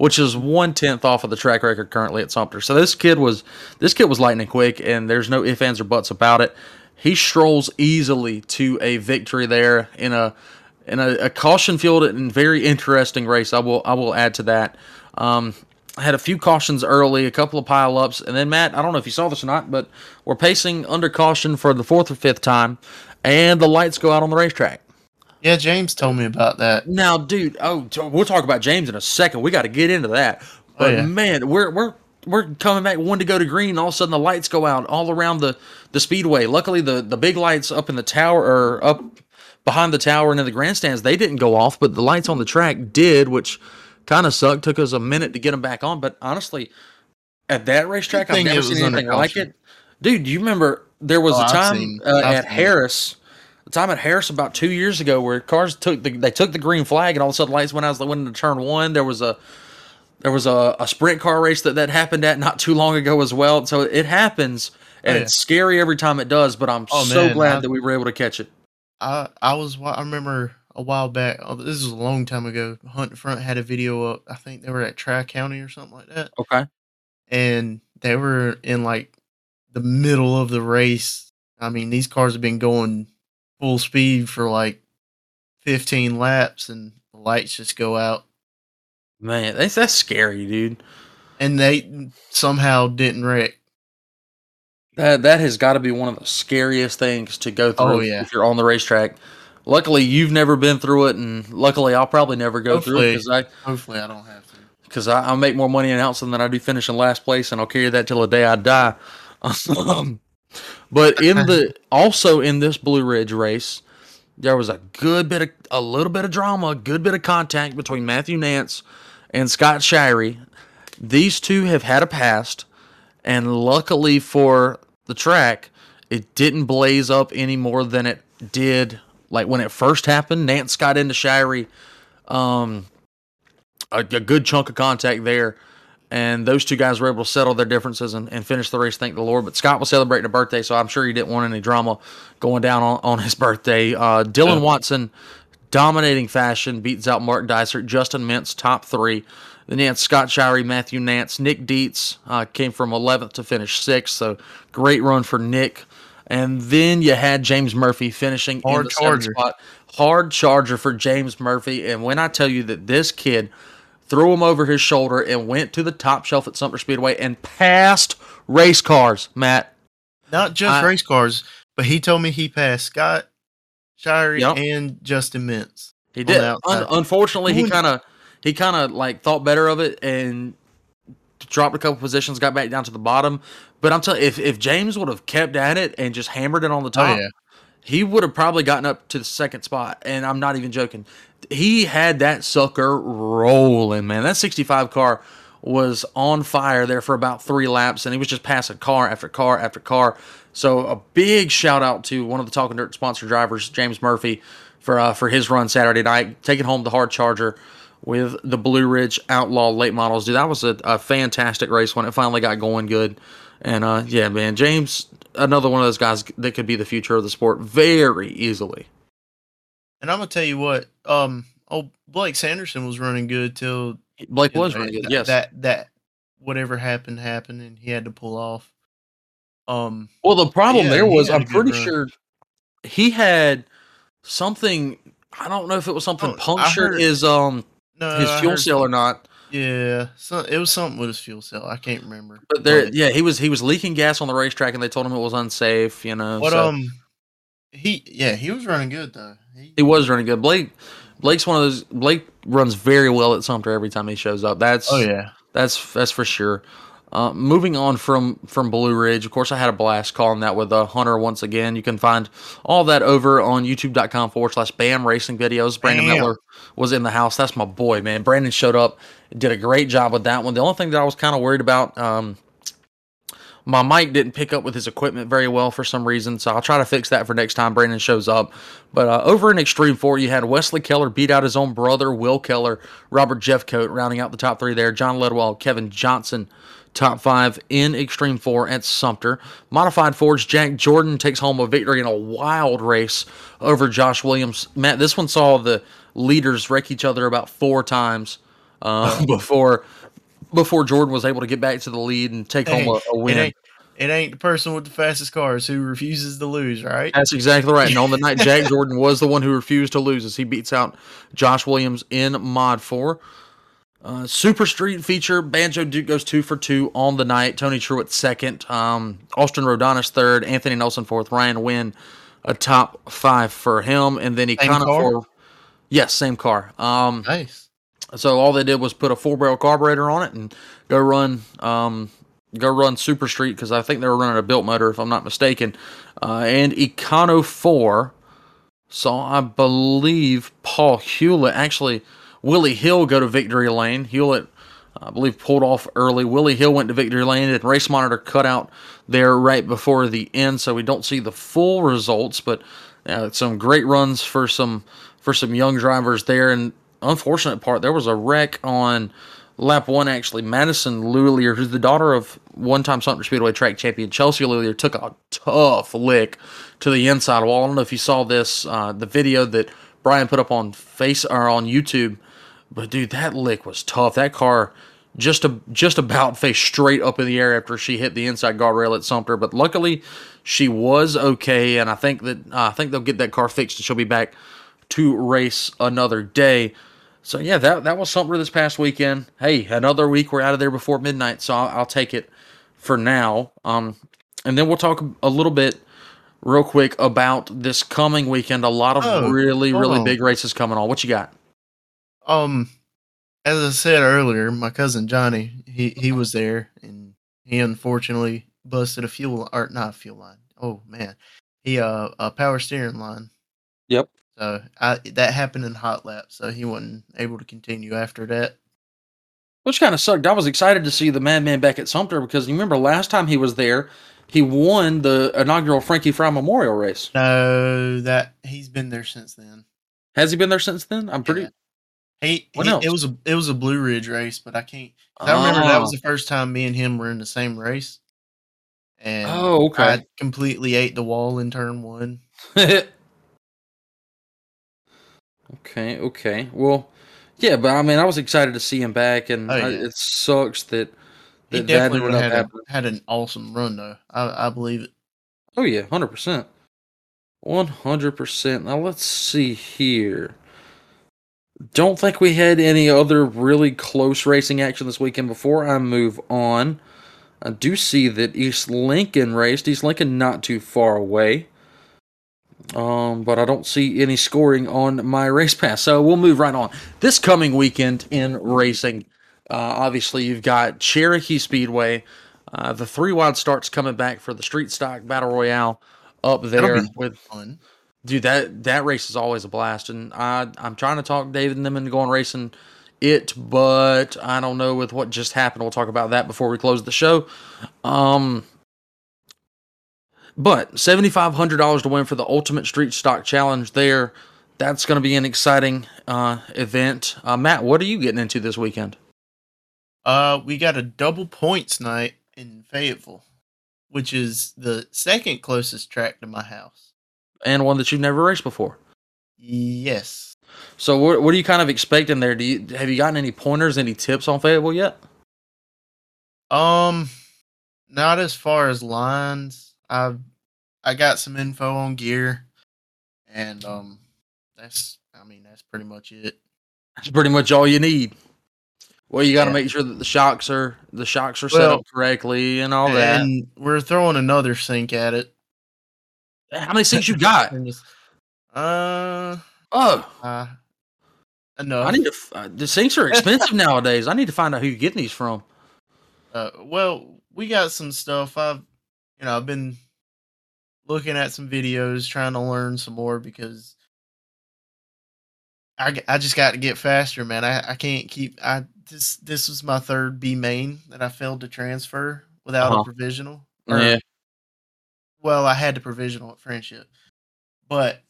S1: which is one tenth off of the track record currently at Sumter. So this kid was this kid was lightning quick, and there's no ifs ands or buts about it. He strolls easily to a victory there in a in a, a caution field and very interesting race. I will I will add to that. Um, I had a few cautions early, a couple of pile ups, and then Matt, I don't know if you saw this or not, but we're pacing under caution for the fourth or fifth time, and the lights go out on the racetrack.
S2: Yeah, James told me about that.
S1: Now, dude, oh, we'll talk about James in a second. We got to get into that. But
S2: yeah.
S1: man, we're we're we're coming back one to go to green. All of a sudden, the lights go out all around the the speedway. Luckily, the the big lights up in the tower or up behind the tower and in the grandstands they didn't go off, but the lights on the track did, which kind of sucked. Took us a minute to get them back on, but honestly, at that racetrack, I've never seen anything like it. Dude, do you remember there was
S2: Oh,
S1: a time
S2: seen-
S1: uh, at
S2: seen.
S1: Harris, time at Harris about two years ago where cars took the they took the green flag and all of a sudden lights went out as they went into turn one. There was a there was a, a sprint car race that that happened at not too long ago as well. So it happens and
S2: Oh, yeah.
S1: it's scary every time it does. But I'm
S2: Oh,
S1: so
S2: man,
S1: glad
S2: I've-
S1: that we were able to catch it.
S2: I I was I remember a while back. Oh, this is a long time ago. Hunt Front had a video up. I think they were at Tri County or something like that,
S1: Okay.
S2: and they were in like the middle of the race. I mean, these cars have been going full speed for like 15 laps, and the lights just go out,
S1: Man, that's that's scary, dude.
S2: and they somehow didn't wreck.
S1: That that has got to be one of the scariest things to go through
S2: Oh, yeah.
S1: if you're on the racetrack. Luckily, you've never been through it, and luckily, I'll probably never go through it because I
S2: Hopefully, I don't have to.
S1: because I, I make more money announcing than I do finishing last place, and I'll carry that till the day I die. Um, but in the also in this Blue Ridge race, there was a good bit of a little bit of drama, a good bit of contact between Matthew Nance and Scott Shirey. These two have had a past, and luckily for the track, it didn't blaze up any more than it did like when it first happened. Nance got into Shirey. Um, a, a good chunk of contact there. And those two guys were able to settle their differences and, and finish the race, thank the Lord. But Scott was celebrating a birthday, so I'm sure he didn't want any drama going down on, on his birthday. Uh, Dylan. Watson, dominating fashion, beats out Mark Dysert, Justin Mintz, top three. Then you had Scott Shirey, Matthew Nance, Nick Dietz uh, came from 11th to finish sixth, so great run for Nick. And then you had James Murphy finishing in
S2: Hard
S1: the
S2: charger.
S1: spot. Hard charger for James Murphy. And when I tell you that this kid threw him over his shoulder and went to the top shelf at Sumter Speedway and passed race cars, Matt.
S2: Not just
S1: I-
S2: race cars, but he told me he passed Scott Shirey
S1: Yep.
S2: and Justin Mintz.
S1: He did. Un- unfortunately, he kind of he kind of like thought better of it and dropped a couple positions, got back down to the bottom. But I'm telling you, if if James would have kept at it and just hammered it on the oh, top,
S2: Oh, yeah.
S1: he would have probably gotten up to the second spot. And I'm not even joking. He had that sucker rolling, man. That 65 car was on fire there for about three laps, and he was just passing car after car after car. So a big shout out to one of the Talking Dirt sponsor drivers, James Murphy, for uh, for his run Saturday night, taking home the hard charger with the Blue Ridge Outlaw late models. Dude, that was a, a fantastic race when it finally got going good. And uh, yeah, man, James, another one of those guys that could be the future of the sport very easily.
S2: And I'm gonna tell you what, um, oh Blake Sanderson was running good till
S1: Blake was running good.
S2: that-
S1: Yes.
S2: That that whatever happened happened and he had to pull off. Um
S1: well, the problem
S2: yeah,
S1: there was I'm pretty
S2: run.
S1: sure he had something. I don't know if it was something
S2: Oh,
S1: punctured
S2: heard-
S1: his um
S2: no
S1: his
S2: I
S1: fuel cell or not.
S2: Yeah, so it was something with his fuel cell. I can't remember.
S1: But there, yeah, he was he was leaking gas on the racetrack, and they told him it was unsafe. You know,
S2: But
S1: so
S2: um, he yeah he was running good though. He,
S1: he was running good. Blake Blake's one of those. Blake runs very well at Sumter every time he shows up. That's
S2: oh yeah,
S1: That's that's for sure. Uh, moving on from from Blue Ridge, of course, I had a blast calling that with uh, Hunter once again. You can find all that over on youtube.com forward slash BAM Racing videos. Brandon
S2: Bam.
S1: Miller was in the house. That's my boy, man. Brandon showed up, did a great job with that one. The only thing that I was kind of worried about, um, my mic didn't pick up with his equipment very well for some reason, so I'll try to fix that for next time Brandon shows up. But uh, over in Extreme 4, you had Wesley Keller beat out his own brother, Will Keller, Robert Jeffcoat, rounding out the top three there. John Ledwell, Kevin Johnson, top five in Extreme 4 at Sumter. Modified Fords, Jack Jordan takes home a victory in a wild race over Josh Williams. Matt, this one saw the leaders wreck each other about four times uh, before before Jordan was able to get back to the lead and take home a, a win.
S2: It ain't, it ain't the person with the fastest cars who refuses to lose, right?
S1: That's exactly right. And on the night, Jack Jordan was the one who refused to lose as he beats out Josh Williams in Mod 4. Uh, Super Street feature, Banjo Duke goes two for two on the night. Tony Truitt second. Um, Austin Rodonis third. Anthony Nelson fourth. Ryan Wynn a top five for him. And then he kind of for yes, same car. Um,
S2: nice.
S1: So all they did was put a four barrel carburetor on it and go run um, go run Super Street because I think they were running a built motor if I'm not mistaken. Uh, and Econo four saw I believe Paul Hewlett actually Willie Hill go to victory lane. Hewlett I believe pulled off early. Willie Hill went to victory lane and race monitor cut out there right before the end, so we don't see the full results. But uh, some great runs for some for some young drivers there. And unfortunate part, there was a wreck on lap one. Actually, Madison Lulier, who's the daughter of one-time Sumter Speedway track champion Chelsea Lulier, took a tough lick to the inside wall. I don't know if you saw this, uh, the video that Brian put up on face or on YouTube, but dude, that lick was tough. That car just a, just about faced straight up in the air after she hit the inside guardrail at Sumter. But luckily, she was okay, and I think that uh, I think they'll get that car fixed and she'll be back to race another day. So yeah, that that was Sumter this past weekend. Hey, another week we're out of there before midnight, so I'll, I'll take it for now. Um, and then we'll talk a little bit real quick about this coming weekend. A lot of oh, really really on. big races coming on. What you got?
S2: Um, as I said earlier, my cousin Johnny, he he was there, and he unfortunately busted a fuel or not a fuel line. Oh man, he uh a power steering line.
S1: Yep.
S2: So I that happened in hot lap, so he wasn't able to continue after that.
S1: Which kind of sucked. I was excited to see the Madman back at Sumter because you remember last time he was there, he won the inaugural Frankie Fry Memorial race.
S2: No, that he's been there since then.
S1: Has he been there since then? I'm pretty. Yeah.
S2: He, he it was a it was a Blue Ridge race, but I can't. I remember that was oh. the first time me and him were in the same race, and
S1: oh, okay. I
S2: completely ate the wall in turn one.
S1: Okay, okay. Well, yeah, but I mean, I was excited to see him back, and oh, yeah. I, it sucks that
S2: that, he definitely that had, a, had an awesome run, though. I, I believe it.
S1: Oh yeah, hundred percent, one hundred percent. Now let's see here. Don't think we had any other really close racing action this weekend. Before I move on, I do see that East Lincoln raced. East Lincoln not too far away. Um, but I don't see any scoring on my race pass. So we'll move right on. This coming weekend in racing, uh, obviously you've got Cherokee Speedway. Uh, the three wide starts coming back for the Street Stock Battle Royale up there with fun. Dude, that that race is always a blast, and I I'm trying to talk David and them into going racing it, but I don't know with what just happened. We'll talk about that before we close the show. Um, but $7,500 to win for the Ultimate Street Stock Challenge there. That's going to be an exciting uh, event. Uh, Matt, what are you getting into this weekend?
S2: Uh, we got a double points night in Fayetteville, which is the second closest track to my house,
S1: and one that you've never raced before.
S2: Yes.
S1: So, what, what are you kind of expecting there? Do you have you gotten any pointers, any tips on Fayetteville yet?
S2: Um, not as far as lines. I've I got some info on gear, and um, that's I mean that's pretty much it.
S1: That's pretty much all you need. Well, you got to yeah. make sure that the shocks are the shocks are well, set up correctly and all and that. And
S2: we're throwing another sink at it.
S1: How many sinks you got?
S2: uh
S1: oh,
S2: uh, enough.
S1: I need to. Uh, the sinks are expensive nowadays. I need to find out who you're getting these from.
S2: Uh, well, we got some stuff. I've, you know, I've been looking at some videos, trying to learn some more because I, I just got to get faster, man. I, I can't keep I this this was my third B main that I failed to transfer without uh-huh. a provisional. Or,
S1: Yeah.
S2: Well, I had the provisional at Friendship, but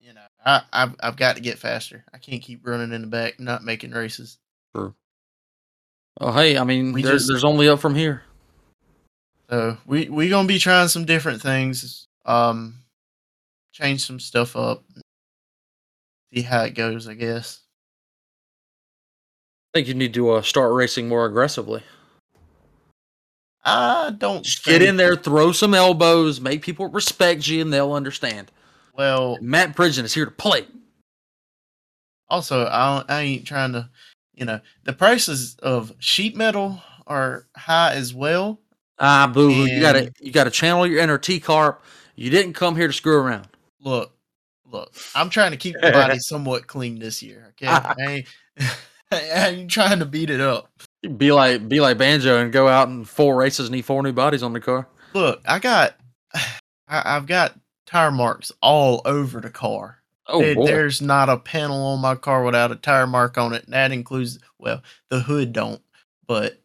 S2: you know, I, I've I've got to get faster. I can't keep running in the back, not making races.
S1: Oh, hey, I mean, there,
S2: just-
S1: there's only up from here.
S2: So we we gonna be trying some different things. Um, change some stuff up. See how it goes. I guess.
S1: I think you need to uh, start racing more aggressively.
S2: I don't
S1: Just get in there, throw some elbows, make people respect you, and they'll understand.
S2: Well,
S1: Matt Pridgen is here to play.
S2: also I I ain't trying to, you know, the prices of sheet metal are high as well.
S1: Ah, boo hoo. You gotta you gotta channel your inner T carp. You didn't come here to screw around.
S2: Look, look, I'm trying to keep the body somewhat clean this year. Okay, I ain't, I ain't trying to beat it up.
S1: Be like be like Banjo and go out in four races and need four new bodies on the car.
S2: Look, I got, I, I've got tire marks all over the car.
S1: Oh
S2: There- there's not a panel on my car without a tire mark on it. And that includes, well, the hood don't, but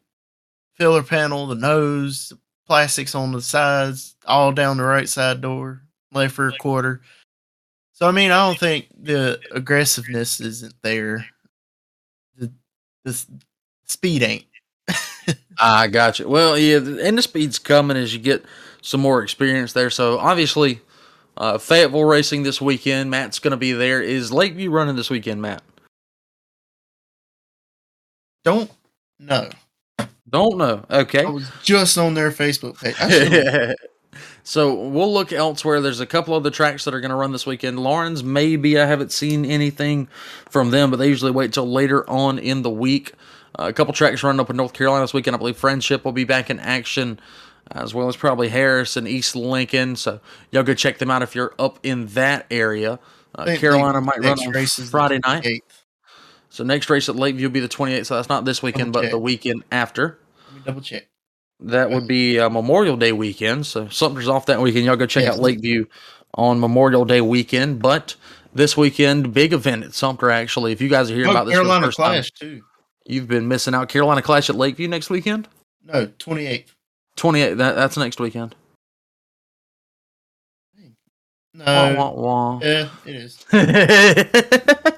S2: filler panel, the nose, plastics on the sides, all down the right side door, left rear quarter. So I mean, I don't think the aggressiveness isn't there. The the speed ain't.
S1: I got you. Well, yeah, th- and the speed's coming as you get some more experience there. So obviously, uh, Fayetteville racing this weekend. Matt's going to be there. Is Lakeview running this weekend, Matt?
S2: Don't know.
S1: Don't know. Okay.
S2: I was just on their Facebook page.
S1: So we'll look elsewhere. There's a couple other tracks that are going to run this weekend. Laurens, maybe I haven't seen anything from them, but they usually wait till later on in the week. Uh, a couple tracks running up in North Carolina this weekend. I believe Friendship will be back in action, as well as probably Harris and East Lincoln. So y'all go check them out if you're up in that area. Uh, Carolina might run on Friday night.
S2: 28th.
S1: So next race at Lakeview will be the 28th. So that's not this weekend, but the weekend after.
S2: Let me double check.
S1: That would be uh, Memorial Day weekend. So Sumter's off that weekend. Y'all go check
S2: Yes.
S1: out Lakeview on Memorial Day weekend. But this weekend, big event at Sumter. Actually, if you guys are hearing
S2: Oh,
S1: about this
S2: Carolina
S1: first time,
S2: Clash too.
S1: you've been missing out. Carolina Clash at Lakeview next weekend.
S2: No, 28th.
S1: Twenty eight. That, that's next weekend.
S2: No.
S1: Wah, wah, wah.
S2: Yeah, it is.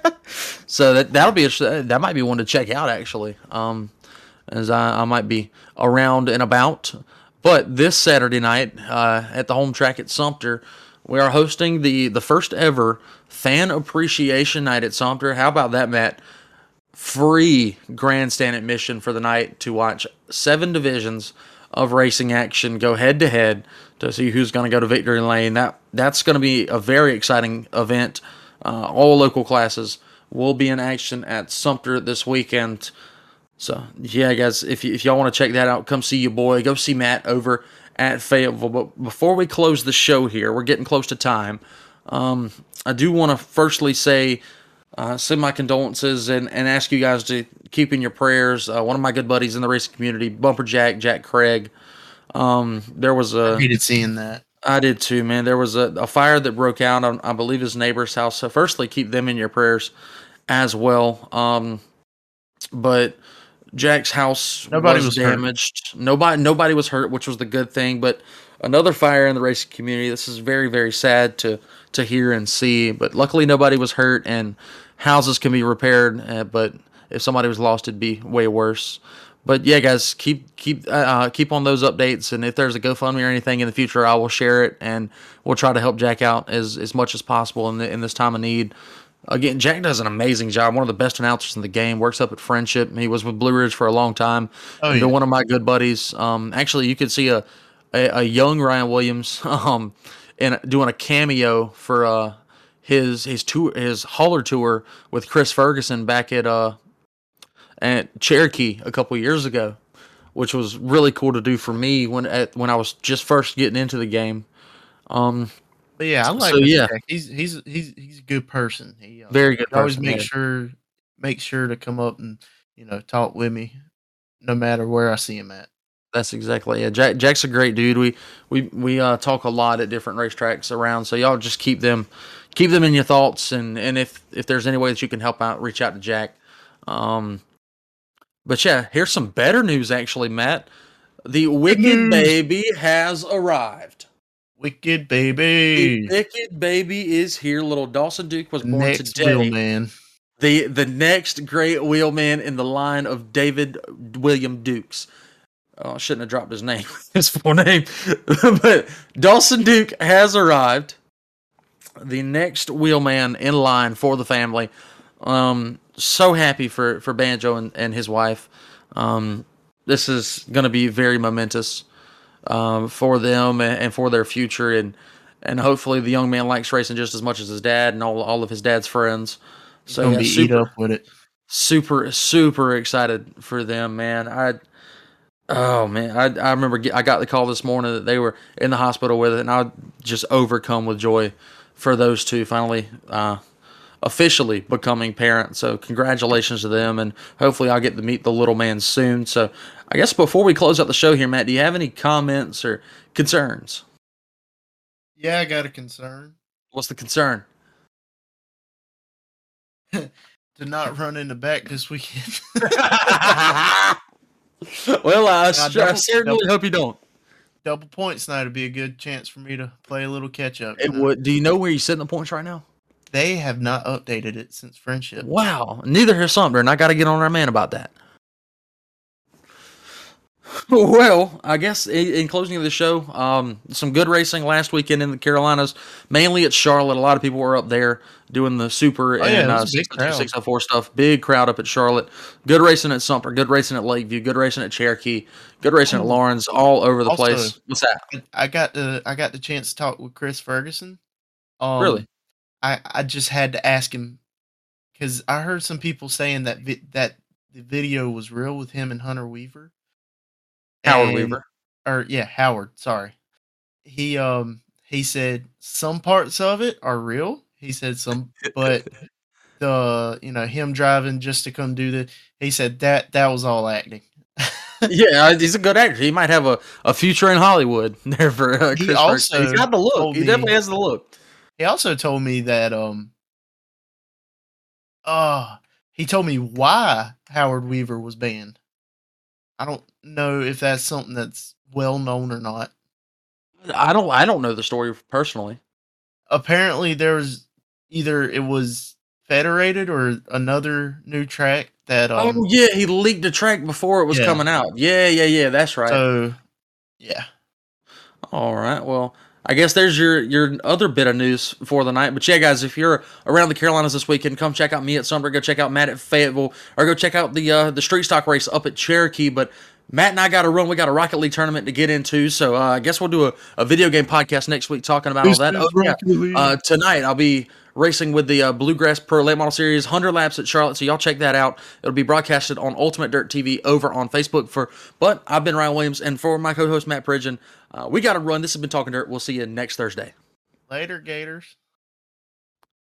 S1: so that that'll be a, that might be one to check out actually. Um, as I, I might be around and about. But this Saturday night uh, at the home track at Sumter, we are hosting the the first ever fan appreciation night at Sumter. How about that, Matt? Free grandstand admission for the night to watch seven divisions of racing action go head to head to see who's going to go to victory lane. That that's going to be a very exciting event. Uh, all local classes will be in action at Sumter this weekend. So yeah, guys, if y- if y'all want to check that out, come see your boy. Go see Matt over at Fayetteville. But before we close the show here, we're getting close to time. Um, I do want to firstly say, uh, send my condolences and, and ask you guys to keep in your prayers. Uh, one of my good buddies in the racing community, Bumper Jack, Jack Craig. Um, there was a
S2: I hated seeing that.
S1: I did too, man. There was a, a fire that broke out on, I believe, his neighbor's house. So, firstly, keep them in your prayers as well. Um, but Jack's house
S2: Nobody
S1: was,
S2: was hurt.
S1: damaged. Nobody, nobody was hurt, which was the good thing. But another fire in the racing community. This is very, very sad to to hear and see. But luckily, nobody was hurt, and houses can be repaired. Uh, but if somebody was lost, it'd be way worse. But yeah, guys, keep keep uh, uh, keep on those updates, and if there's a GoFundMe or anything in the future, I will share it, and we'll try to help Jack out as as much as possible in the, in this time of need. Again, Jack does an amazing job. One of the best announcers in the game. Works up at Friendship. He was with Blue Ridge for a long time.
S2: Oh,
S1: Been
S2: yeah.
S1: one of my good buddies. Um, actually, you could see a a, a young Ryan Williams um, and doing a cameo for uh his his tour his hauler tour with Chris Ferguson back at uh at Cherokee a couple years ago, which was really cool to do for me when at when I was just first getting into the game. Um,
S2: But yeah, I like
S1: So, yeah.
S2: Jack. He's he's he's he's a good person. He uh,
S1: very good.
S2: he always
S1: person,
S2: make
S1: yeah.
S2: sure make sure to come up and you know talk with me, no matter where I see him at.
S1: That's exactly it. Jack Jack's a great dude. We we we uh, talk a lot at different racetracks around, so y'all just keep them keep them in your thoughts, and and if if there's any way that you can help out, reach out to Jack. Um, but yeah, here's some better news actually, Matt. The Wicked Baby has arrived.
S2: Wicked
S1: The
S2: baby.
S1: Wicked Baby is here. Little Dawson Duke was born
S2: Next
S1: today.
S2: wheel man.
S1: the the next great wheelman in the line of David William Dukes. Oh, I shouldn't have dropped his name, his full name. but Dawson Duke has arrived. The next wheelman in line for the family. Um, so happy for for Banjo and, and his wife. Um, this is going to be very momentous um, for them and, and for their future, and and hopefully the young man likes racing just as much as his dad and all all of his dad's friends. So yeah,
S2: be
S1: super,
S2: with it.
S1: super super excited for them man i oh man i, I remember get, i got the call this morning that they were in the hospital with it and i just overcome with joy for those two finally uh officially becoming parents. So congratulations to them and hopefully i'll get to meet the little man soon. So i guess before we close out the show here matt do you have any comments or concerns?
S2: Yeah, I got a concern.
S1: What's the concern?
S2: To not run in the back this weekend.
S1: well i, str- I certainly
S2: double-
S1: hope you don't.
S2: Double points night would be a good chance for me to play a little catch up.
S1: it would. Do you know where you're sitting the points right now
S2: They have not updated it since friendship.
S1: Wow. Neither has Sumter, and I got to get on our man about that. Well, I guess in, in closing of the show, um, some good racing last weekend in the Carolinas, mainly at Charlotte. A lot of people were up there doing the Super
S2: Oh, yeah,
S1: and uh,
S2: was a big crowd.
S1: 604 stuff. Big crowd up at Charlotte. Good racing at Sumter. Good racing at Lakeview. Good racing at Cherokee. Good racing at
S2: Oh.
S1: Laurens. All over the
S2: Also-
S1: place. What's that?
S2: I- I got the I got the chance to talk with Chris Ferguson. Um,
S1: Really?
S2: I I just had to ask him because I heard some people saying that vi- that the video was real with him and Hunter Weaver.
S1: Howard
S2: And-
S1: Weaver.
S2: or yeah, Howard. Sorry, he um he said some parts of it are real. He said some, but the you know him driving just to come do the. He said that that was all acting.
S1: yeah, he's a good actor. He might have a, a future in Hollywood there for uh,
S2: He
S1: Chris. He's
S2: also
S1: got the look. He
S2: me-
S1: definitely has the look.
S2: He also told me that um uh he told me why Howard Weaver was banned. I don't know if that's something that's well known or not.
S1: I don't I don't know the story personally.
S2: Apparently there was either it was federated or another new track that um
S1: oh yeah, he leaked the track before it was
S2: Yeah.
S1: coming out. Yeah, yeah, yeah. That's right.
S2: so yeah.
S1: All right. Well, I guess there's your your other bit of news for the night. But yeah, guys, if you're around the Carolinas this weekend, come check out me at Sumter. Go check out Matt at Fayetteville, or go check out the uh, the street stock race up at Cherokee. But Matt and I got to run. We got a Rocket League tournament to get into, so uh, I guess we'll do a, a video game podcast next week talking about all that. Oh, yeah. Uh, tonight I'll be racing with the uh, Bluegrass Pro Late Model Series 100 laps at Charlotte, so y'all check that out. It'll be broadcasted on Ultimate Dirt TV over on Facebook. For but I've been Ryan Williams, and for my co-host Matt Pridgen, uh, we got to run. This has been Talking Dirt. We'll see you next Thursday.
S2: Later Gators.